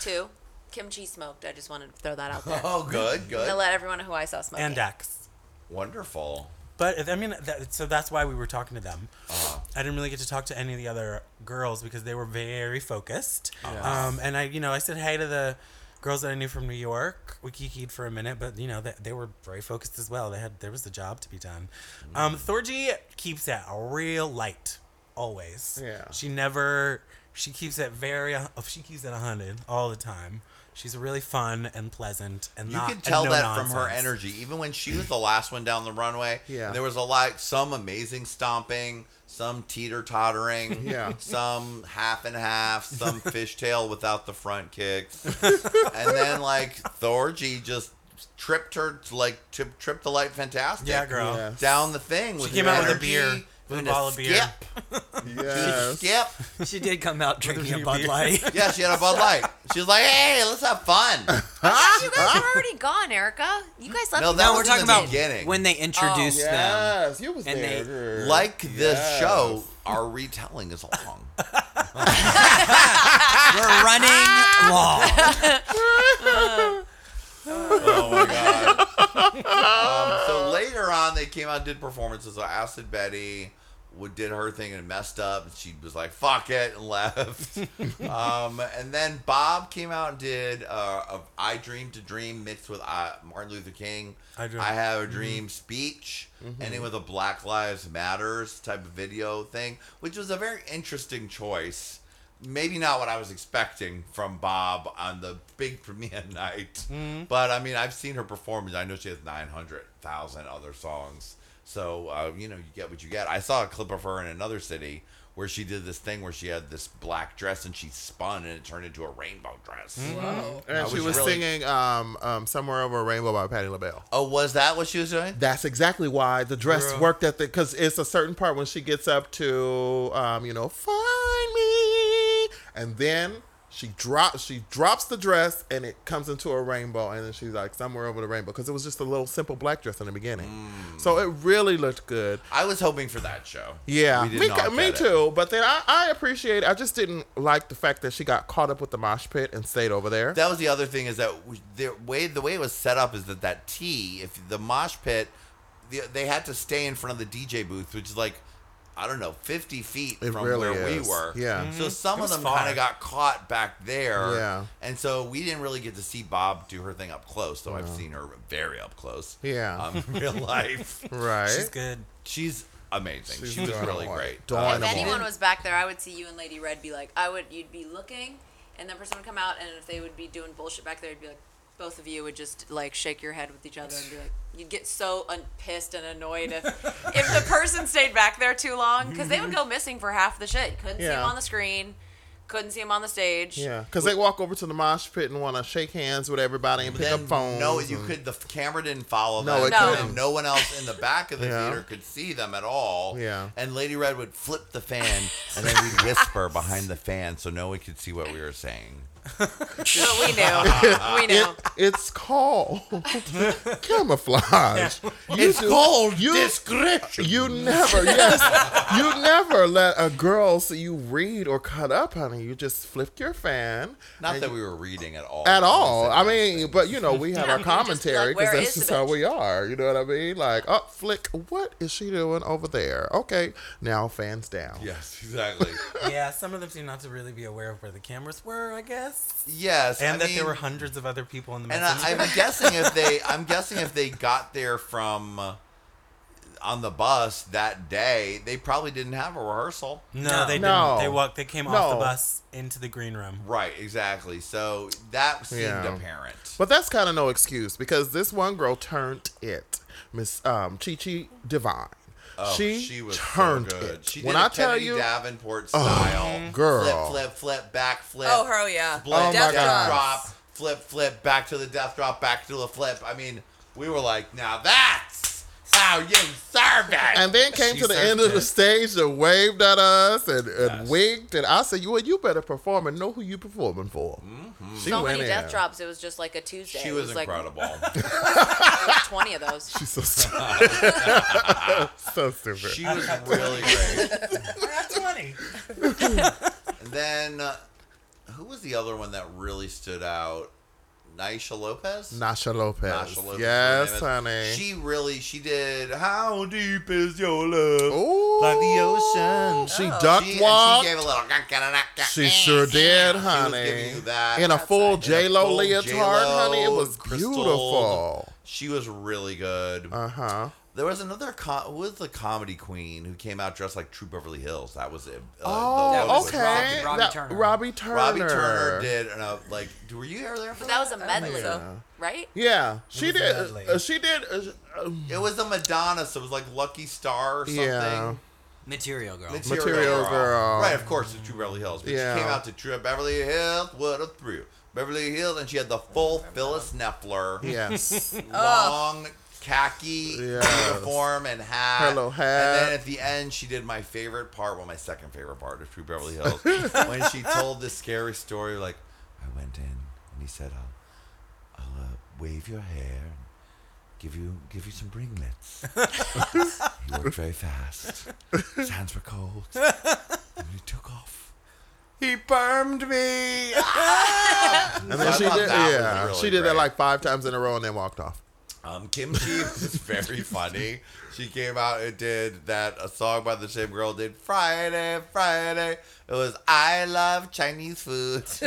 S6: Two. Kim Chi smoked. I just wanted to throw that out there.
S2: Oh, good, good.
S6: to let everyone know who I saw smoking.
S4: and Dax.
S2: Wonderful.
S4: But I mean, that, so that's why we were talking to them.
S2: Uh-huh.
S4: I didn't really get to talk to any of the other girls because they were very focused.
S2: Uh-huh.
S4: Um, and I, you know, I said hey to the girls that I knew from New York. We kikied for a minute, but you know, they, they were very focused as well. They had there was a job to be done. Um, Thorgy keeps that real light always.
S8: Yeah.
S4: She never. She keeps it very. uh, She keeps it a hundred all the time. She's really fun and pleasant and
S2: You
S4: not.
S2: could tell
S4: no
S2: that from her energy. Even when she was the last one down the runway,
S8: Yeah.
S2: there was a lot, some amazing stomping, some teeter tottering,
S8: Yeah.
S2: some half and half, some fishtail without the front kicks, and then like Thorgy just tripped her to like trip, tripped the light fantastic.
S4: Yeah, girl.
S8: Yes.
S2: Down the thing with
S4: She came out with a beer, with a
S2: and
S4: bottle of beer.
S2: skip.
S8: Yes.
S2: Skip.
S7: She did come out drinking a Bud
S4: beer.
S7: Light.
S2: Yeah, she had a Bud Light. She was like, "Hey, let's have fun."
S6: You guys are already gone, Erica. You guys left.
S2: No,
S6: me
S2: that
S7: No,
S2: was
S7: we're
S2: in
S7: talking
S2: the
S7: about
S2: beginning.
S7: when they introduced them.
S8: Yes, you was
S7: And
S8: there.
S7: they-
S8: girl.
S2: Like this
S8: Yes.
S2: show, our retelling is long.
S7: We're running long.
S2: Oh my god. um, so later on, they came out and did performances. So Acid Betty would did her thing and messed up, and she was like, "Fuck it," and left. um, and then Bob came out and did uh, a "I Dream to Dream" mixed with uh, Martin Luther King.
S4: I Dream-
S2: Have a Dream speech, and it was a Black Lives Matters type of video thing, which was a very interesting choice maybe not what I was expecting from Bob on the big premiere night. But I mean, I've seen her perform, and I know she has 900,000 other songs. So, uh, you know, you get what you get. I saw a clip of her in another city where she did this thing where she had this black dress and she spun and it turned into a rainbow dress. Wow.
S8: and
S2: I
S8: she
S2: was
S8: was
S2: really-
S8: singing um, um, "Somewhere Over a Rainbow" by Patti LaBelle.
S2: Oh, was that what she was doing?
S8: That's exactly why the dress
S4: Girl.
S8: worked at the because it's a certain part when she gets up to um, you know find me, and then she drops she drops the dress and it comes into a rainbow, and then she's like somewhere over the rainbow because it was just a little simple black dress in the beginning, so it really looked good.
S2: I was hoping for that show.
S8: Yeah, me, me
S2: it.
S8: too. But then I, I appreciate. I just didn't like the fact that she got caught up with the mosh pit and stayed over there.
S2: That was the other thing is that the way the way it was set up is that that T, if the mosh pit, the, they had to stay in front of the DJ booth, which is like I don't know, fifty feet
S8: It
S2: from
S8: really
S2: where
S8: is.
S2: we were.
S8: Yeah.
S2: So some of them kind of got caught back there.
S8: Yeah.
S2: And so we didn't really get to see Bob do her thing up close, though I've seen her very up close.
S8: Yeah.
S2: Um, real life,
S8: right.
S4: She's good.
S2: she's amazing.
S8: She's
S2: she was really great.
S8: Dynamite.
S6: If anyone was back there, I would see you and Lady Red be like, I would, you'd be looking, and that person would come out, and if they would be doing bullshit back there, it'd be like, both of you would just like shake your head with each other and be like, you'd get so un- pissed and annoyed if if the person stayed back there too long because they would go missing for half the shit. Couldn't see
S8: Yeah.
S6: him on the screen, couldn't see him on the stage.
S8: Yeah, because they walk over to the mosh pit and want to shake hands with everybody and pick
S2: then
S8: up phones.
S2: no, you
S8: and-
S2: could. The camera didn't follow
S8: No,
S2: them.
S8: it
S6: No.
S8: couldn't.
S2: No one else in the back of the
S8: Yeah.
S2: theater could see them at all.
S8: Yeah.
S2: And Lady Red would flip the fan, and then we'd whisper behind the fan so no one could see what we were saying.
S6: So we knew. we knew.
S8: It, it's called camouflage. You
S2: It's
S8: do-
S2: called
S8: you.
S2: discretion.
S8: You never, yes, you never let a girl see you read or cut up, honey. You just flipped your fan.
S2: Not
S8: and
S2: that we were reading at all.
S8: at all. I mean,
S2: things.
S8: but you know, we have
S6: Yeah,
S8: our
S6: you just be like,
S8: commentary because
S6: "Where
S8: that's
S6: is
S8: just how we are. You know what I mean? Like, oh, flick, what is she doing over there? Okay, now fans down.
S2: Yes, exactly.
S4: Yeah, some of them seem not to really be aware of where the cameras were, I guess.
S2: Yes,
S4: And
S2: I
S4: that
S2: mean,
S4: there were hundreds of other people in the
S2: And I, I'm guessing if they, I'm guessing if they got there from uh, on the bus that day, they probably didn't have a rehearsal.
S4: no, they
S8: No.
S4: didn't. They walked. They came off the bus into the green room.
S2: Right, exactly. So that seemed
S8: Yeah.
S2: apparent.
S8: But that's kind of no excuse because this one girl turned it, Miss um, Chi Chi DeVayne.
S2: Oh,
S8: she,
S2: was
S8: turned
S2: so good.
S8: it.
S2: She did
S8: when
S2: a
S8: I tell you,
S2: Davenport oh, style, mm-hmm.
S8: oh, girl.
S2: flip, flip, flip, back, flip.
S3: Oh, her, yeah.
S2: Flip,
S8: Oh my
S2: death drop, flip, flip, back to the death drop, back to the flip. I mean, we were like, now that's how you serve it.
S8: and then came
S4: She
S8: to the
S4: served
S8: end of the stage and waved at us and, and
S2: Yes.
S8: winked. And I said, "You, well, you better perform and know who you performing for." Mm-hmm. She
S6: So
S8: went
S6: many
S8: in.
S6: death drops. It was just like a Tuesday.
S2: she
S6: It
S2: was, incredible.
S6: like 20 of those.
S8: She's so stupid. so stupid.
S2: she was really great.
S4: That's funny.
S2: And then, uh, who was the other one that really stood out? Naysha Lopez.
S8: Naysha Lopez.
S2: Naysha Lopez,
S8: yes, honey.
S2: She really, she did. How deep is your love?
S8: Ooh,
S2: Like the ocean.
S8: She
S3: Oh.
S8: duck
S2: She, and
S8: walked.
S2: she gave a little.
S8: She sure did,
S2: She was
S8: honey.
S2: giving you that.
S8: In a full
S2: In a
S8: J Lo
S2: full
S8: leotard,
S2: J.Lo,
S8: honey. It was
S2: crystal.
S8: beautiful.
S2: She was really good.
S8: Uh huh.
S2: There was another. Com- who was the comedy queen who came out dressed like Troop Beverly Hills? That was it. Uh,
S8: Oh,
S7: was
S8: okay.
S7: Robbie- Robbie
S8: That-
S7: Turner.
S8: Robbie Turner.
S2: Robbie Turner did. And uh, like, were you ever there for that?
S6: that was a medley,
S3: so.
S6: right?
S8: Yeah, she did. Uh, she did. Uh, um,
S2: It was a Madonna, so it was like Lucky Star or something.
S8: Yeah.
S7: Material girl.
S8: Material Girl.
S2: Right, of course, it's Troop Beverly Hills. But
S8: Yeah.
S2: she came out to Troop Beverly Hills. What a thrill. Beverly Hills, and she had the full Phyllis Nefler.
S8: yes.
S2: Long khaki
S8: Yes.
S2: uniform and hat.
S8: Her little hat.
S2: And then at the end, she did my favorite part. Well, my second favorite part of Troop Beverly Hills, when she told this scary story. Like, I went in and he said, "I'll, I'll uh, wave your hair and give you give you some ringlets." he worked very fast. His hands were cold. And he took off. He burned me.
S8: And then she did,
S2: that was
S8: yeah,
S2: really
S8: she did that
S2: great.
S8: like five times in a row and then walked off.
S2: Um, Kim Chi was very funny. She came out and did that a song by the same girl did Friday, Friday. It was I love Chinese food.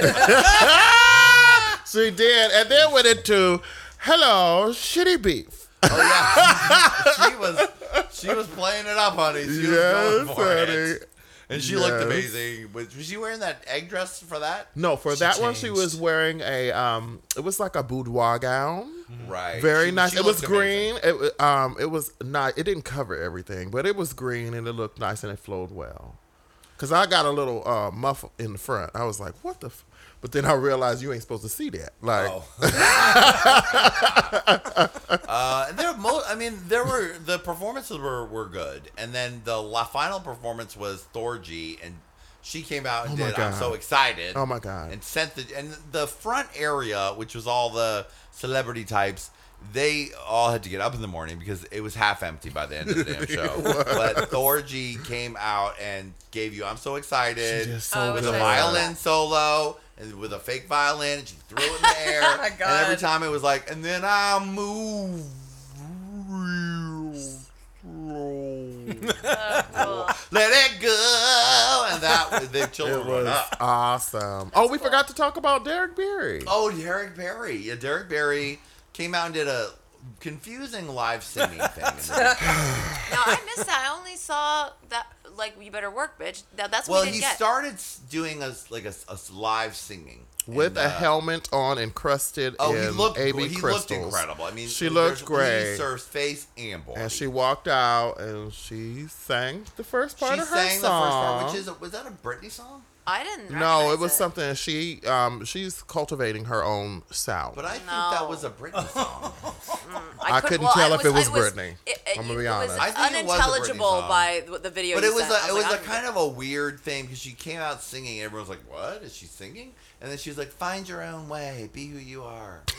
S8: She did, and then went into "Hello, shitty beef."
S2: Oh yeah, she was she was playing it up, honey. She was going
S8: Yes,
S2: for
S8: honey.
S2: it, and she looked amazing. Was, was she wearing that egg dress for that?
S8: No, for that one, she was wearing a um, it was like a boudoir gown.
S2: Right,
S8: Very
S2: She-
S8: nice.
S2: she
S8: it was
S2: looked amazing.
S8: green. It um, it was not. It didn't cover everything, but it was green and it looked nice and it flowed well. Cause I got a little uh, muff in the front. I was like, "What the?" F-? But then I realized you ain't supposed to see that. Like,
S2: Oh. uh, there, mo- I mean, there were the performances were, were good, and then the la- final performance was Thorgy, and she came out and
S8: Oh
S2: did "I'm so excited."
S8: Oh my God.
S2: And sent the and the front area, which was all the celebrity types. They all had to get up in the morning because it was half empty by the end of the damn show. but Thorgy came out and gave you "I'm so excited"
S8: so
S2: with a violin solo and with a fake violin, and she threw it in the air.
S3: Oh my
S2: And every time it was like, and then I move real slow. Let it go, and that was the children
S8: it was
S2: up.
S8: awesome. Oh, we forgot to talk about Derrick Barry.
S2: Oh, Derrick Barry. Yeah, Derrick Barry came out and did a confusing live singing thing. in
S6: No, I missed that. I only saw that like you better work, bitch. That, that's what
S2: well,
S6: we didn't
S2: he
S6: get.
S2: started doing a s- like a, s- a s- live singing
S8: with
S2: And,
S8: a
S2: uh,
S8: helmet on, encrusted
S2: Oh,
S8: in
S2: he looked
S8: AB
S2: he
S8: crystals.
S2: looked incredible. I mean,
S8: she looked great.
S2: Lee Surf's face and body.
S8: And she walked out and she sang the first part
S2: she
S8: of her
S2: sang the
S8: song.
S2: first part, which is a, was that a Britney song?
S6: I didn't.
S8: No, it was something she um she's cultivating her own sound.
S2: But I think that was a Britney song.
S8: I
S6: could-
S8: couldn't
S6: well,
S8: tell
S6: I
S8: if it was
S6: I
S8: Britney.
S6: It,
S8: I'm gonna be honest.
S6: was
S2: I think it was a Britney
S6: unintelligible
S2: song.
S6: by the, the video.
S2: But
S6: you
S2: it was
S6: sent.
S2: a,
S6: I
S2: it was
S6: like,
S2: a
S6: I don't
S2: kind of a weird thing because she came out singing. and Everyone was like, "What is she singing?" And then she was like, "Find your own way, be who you are."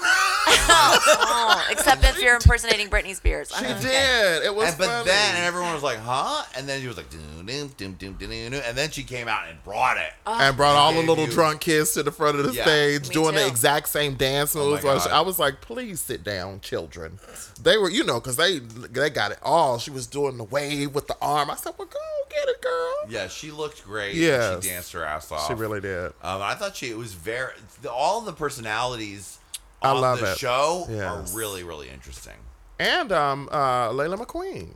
S6: Oh, except if you're impersonating Britney Spears.
S8: she
S6: Uh-huh.
S8: did. It was
S2: and, but
S8: funny.
S2: then and everyone was like, "Huh?" And then she was like, "Doom, doom, doom, doom, doom, doom," and then she came out and brought it.
S8: and brought all the
S2: gave
S8: little
S2: you-
S8: drunk kids to the front of the
S2: Yeah.
S8: stage
S6: Me
S8: doing the
S6: too.
S8: exact same dance
S2: Oh my
S8: moves. while
S2: God.
S8: I was like, please sit down, children. They were, you know, because they they got it all. She was doing the wave with the arm. I said, well, go get it, girl.
S2: Yeah, she looked great.
S8: Yeah,
S2: she danced her ass off.
S8: She really did.
S2: Um, I thought she it was very all the personalities
S8: I
S2: on
S8: love
S2: the
S8: it.
S2: show
S8: Yes.
S2: are really really interesting.
S8: And um, uh, Laila McQueen.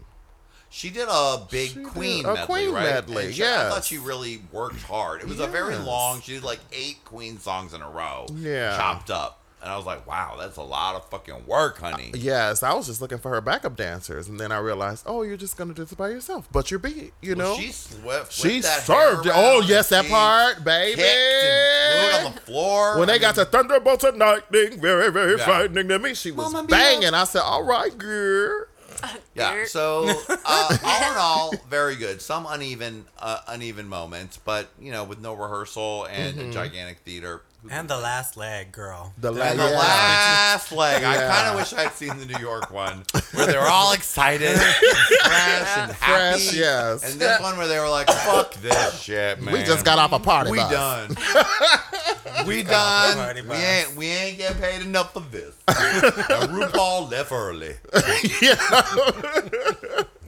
S2: She did a big
S8: She
S2: Queen
S8: a
S2: medley,
S8: Queen
S2: right?
S8: medley,
S2: she- I thought she really worked hard. It was a very long. She did like eight Queen songs in a row.
S8: Yeah.
S2: chopped up, and I was like, "Wow, that's a lot of fucking work, honey."
S8: Yes, I was just looking for her backup dancers, and then I realized, oh, you're just gonna do this by yourself. But you're beat, you
S2: Well,
S8: know.
S2: she swept.
S8: She
S2: that
S8: served
S2: hair
S8: it. Oh yes, that part, baby.
S2: and on the floor.
S8: When
S2: I
S8: they got
S2: mean,
S8: to thunderbolts of lightning, very, very
S2: Yeah.
S8: frightening to me. She was
S2: Mamma mia.
S8: banging. I said, "All right, girl."
S2: Yeah.
S6: Weird.
S2: So uh, all in all, very good. Some uneven, uh, uneven moments, but you know, with no rehearsal and
S8: Mm-hmm.
S2: a gigantic theater.
S4: And the last leg, girl.
S8: The, la-
S2: And the
S8: yeah.
S2: last leg. I kind of wish I'd seen the New York one where they were all excited, and fresh, and happy.
S8: Fresh, yes.
S2: And this one where they were like, "Fuck this shit, man.
S8: We just got off a party
S2: We
S8: bus.
S2: done. we done. We ain't. We ain't getting paid enough for this. and RuPaul left early. um,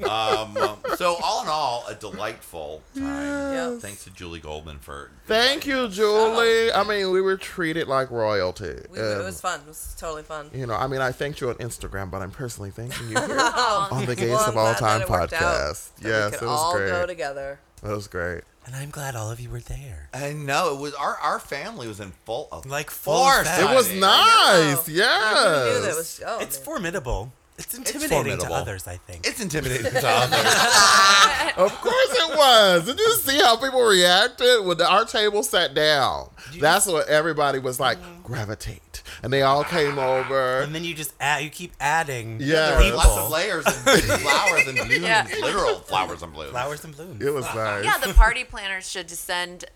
S2: um, so all in all, a delightful time.
S3: Yeah.
S2: Thanks to Julie Goldman for.
S8: Thank you, Julie. I mean, we were treated like royalty.
S3: We, it was fun. It was totally fun.
S8: You know, I mean, I thanked you on Instagram, but I'm personally thanking you here
S6: Oh,
S8: on the Gays
S3: Well,
S8: of All Time
S3: that it worked out,
S8: podcast. Yes,
S3: we
S8: it
S3: could
S8: was
S3: all
S8: great.
S3: go together.
S8: It was great.
S4: And I'm glad all of you were there.
S2: I know it was our our family was in full of
S4: Like full
S2: force.
S4: effect.
S8: It was nice.
S3: I
S8: Yes.
S3: knew was. Oh,
S4: It's
S3: man.
S4: formidable. It's intimidating to
S2: formidable.
S4: others, I think.
S2: It's intimidating to others.
S8: Of course it was. Did you see how people reacted when our table sat down? That's what everybody was like, mm-hmm. gravitate. and they all came ah. over.
S4: And then you just add, you keep adding
S8: Yeah.
S2: Lots of layers and flowers and blooms.
S6: Yeah.
S2: Literal flowers and blooms.
S4: Flowers and blooms.
S8: It was nice.
S6: Yeah, the party planners should just send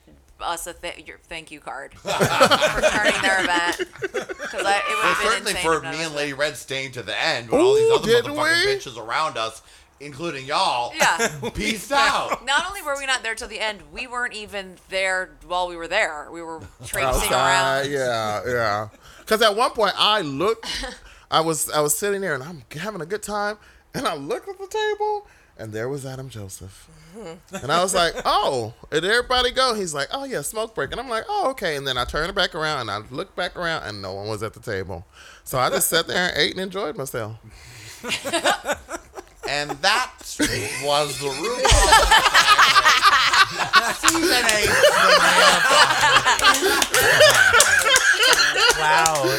S6: us a th- your thank you card for turning their event. Because it would
S2: Well,
S6: have been
S2: certainly
S6: insane
S2: for me and Lady Red staying to the end, with all these
S8: Ooh,
S2: other
S8: didn't
S2: motherfucking
S8: we?
S2: bitches around us, including y'all,
S6: Yeah.
S2: peace out.
S6: Not only were we not there till the end, we weren't even there while we were there. We were traipsing
S8: outside.
S6: around.
S8: Yeah, yeah. Because at one point I looked, I was I was sitting there and I'm having a good time, and I looked at the table, and there was Adam Joseph, and I was like, oh, and everybody go? He's like, oh yeah, smoke break, and I'm like, oh okay, and then I turned it back around and I looked back around and no one was at the table, so I just sat there and ate and enjoyed myself.
S2: And that was the room. Season eight.
S4: Wow.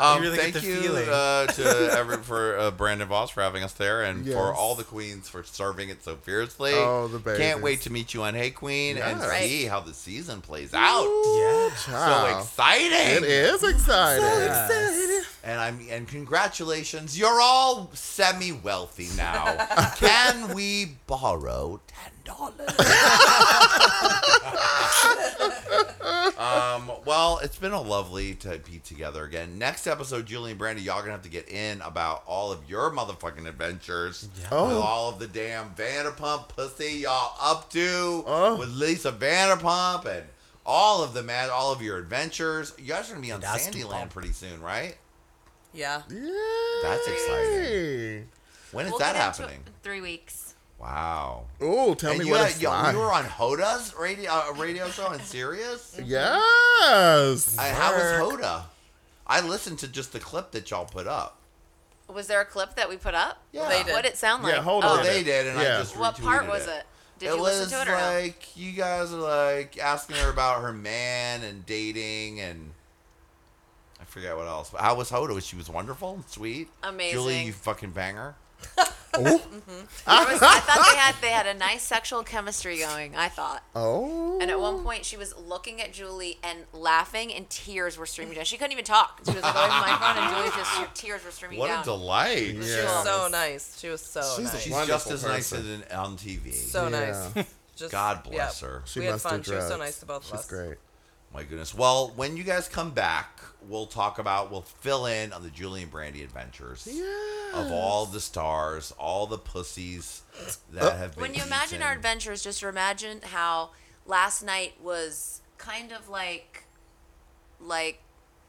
S2: Um,
S4: really get
S2: thank
S4: the
S2: you
S4: feeling.
S2: uh, to every, for uh, Brandon Voss for having us there, and for all the queens for serving it so fiercely.
S8: Oh, the
S2: Can't wait to meet you on Hey Qween and
S8: Yes.
S2: see how the season plays out.
S4: Yeah.
S2: So
S8: Wow.
S2: exciting!
S8: It is exciting.
S2: And I'm and congratulations, you're all semi wealthy now. Can we borrow ten dollars? um, well, it's been a lovely to be together again. Next episode, Julie and Brandy, y'all gonna have to get in about all of your motherfucking adventures
S8: Oh.
S2: with all of the damn Vanderpump pussy y'all up to
S8: Oh.
S2: with Lisa Vanderpump and all of the mad, all of your adventures. You guys are gonna be on
S4: Dusty
S2: Sandyland pretty soon, right?
S3: Yeah. Yay.
S8: That's
S2: exciting. When is
S6: We'll
S2: that happening?
S6: Three weeks.
S2: Wow.
S8: Oh, tell
S2: and
S8: me
S2: you,
S8: what
S2: had-
S8: it's
S2: you,
S8: like.
S2: you were on Hoda's radio uh, radio show in Sirius.
S8: Yes.
S2: I, how was Hoda? I listened to just the clip that y'all put up.
S6: Was there a clip that we put up?
S2: Yeah.
S3: They did.
S6: What did it sound like?
S8: Yeah, hold
S2: Oh,
S8: on.
S2: they did, and I just
S6: What part was it? Did
S2: it
S6: you
S2: was
S6: listen to it or no?
S2: like you guys are like asking her about her man and dating and I forget what else. But how was Hoda? Was she was wonderful, and sweet,
S6: Amazing.
S2: Julie, you fucking banger.
S8: Oh.
S6: There was- I thought they had they had a nice sexual chemistry going. I thought.
S8: Oh.
S6: And at one point, she was looking at Julie and laughing, and tears were streaming down. She couldn't even talk. She was like away from my phone, and Julie just her tears were streaming
S2: What
S6: down.
S2: a delight!
S3: She was so nice. She was so
S8: She's
S3: nice.
S2: She's just as nice as in, on TV.
S3: so
S8: Yeah.
S3: nice. Just,
S2: God bless
S3: yeah.
S2: her.
S8: She
S3: we had
S8: must do
S3: fun. She was so nice to both of
S8: She's
S3: us.
S8: great.
S2: My goodness. Well, when you guys come back, we'll talk about, we'll fill in on the Julie and Brandy adventures of all the stars, all the pussies that oh. have been.
S6: when you imagine our adventures, just imagine how last night was kind of like, like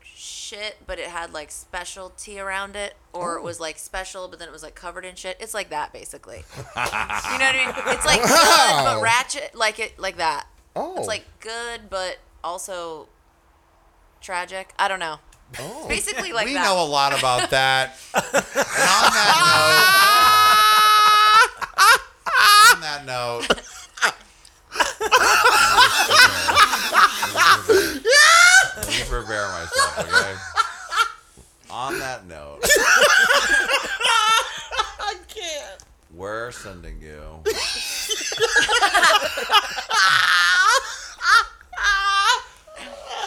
S6: shit, but it had like specialty around it, or
S2: Oh.
S6: it was like special, but then it was like covered in shit. It's like that basically. you know what I mean? It's like good but ratchet, like it, like that.
S8: Oh.
S6: It's like good but also tragic. I don't know.
S8: Oh.
S6: Basically like
S2: we
S6: that.
S2: know a lot about that. and on that note, on that note, let me prepare myself, okay? On that note,
S3: I can't.
S2: we're sending you.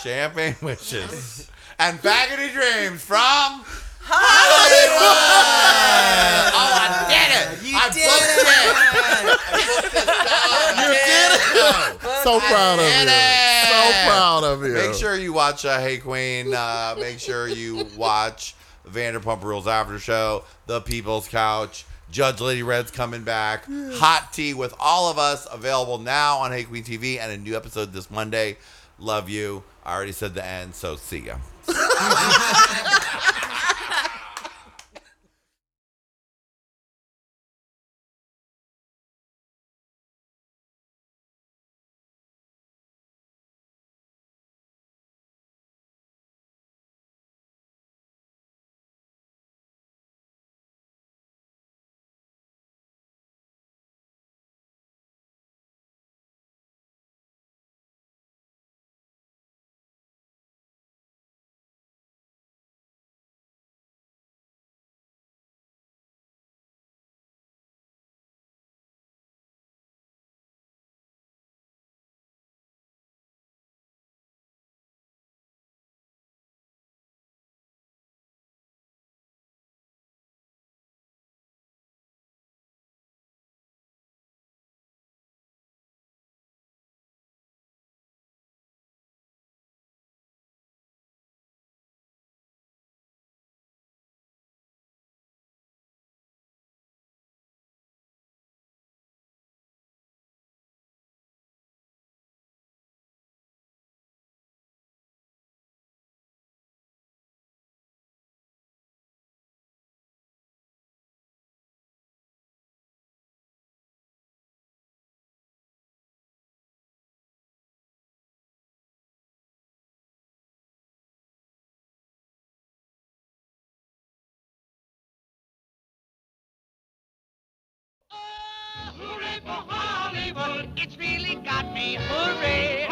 S2: Champagne wishes and faggoty dreams from Hollywood. Oh, I did it!
S7: You
S2: I
S7: did
S2: booked it. I booked this.
S8: So proud of you. So proud of you.
S2: Make sure you watch uh, Hey Qween. Uh, make sure you watch Vanderpump Rules After Show, The People's Couch. Judge Lady Red's coming back. Hot tea with all of us available now on Hey Qween TV and a new episode this Monday. Love you. I already said the end, so see ya.
S9: for Hollywood. It's really got me. Hooray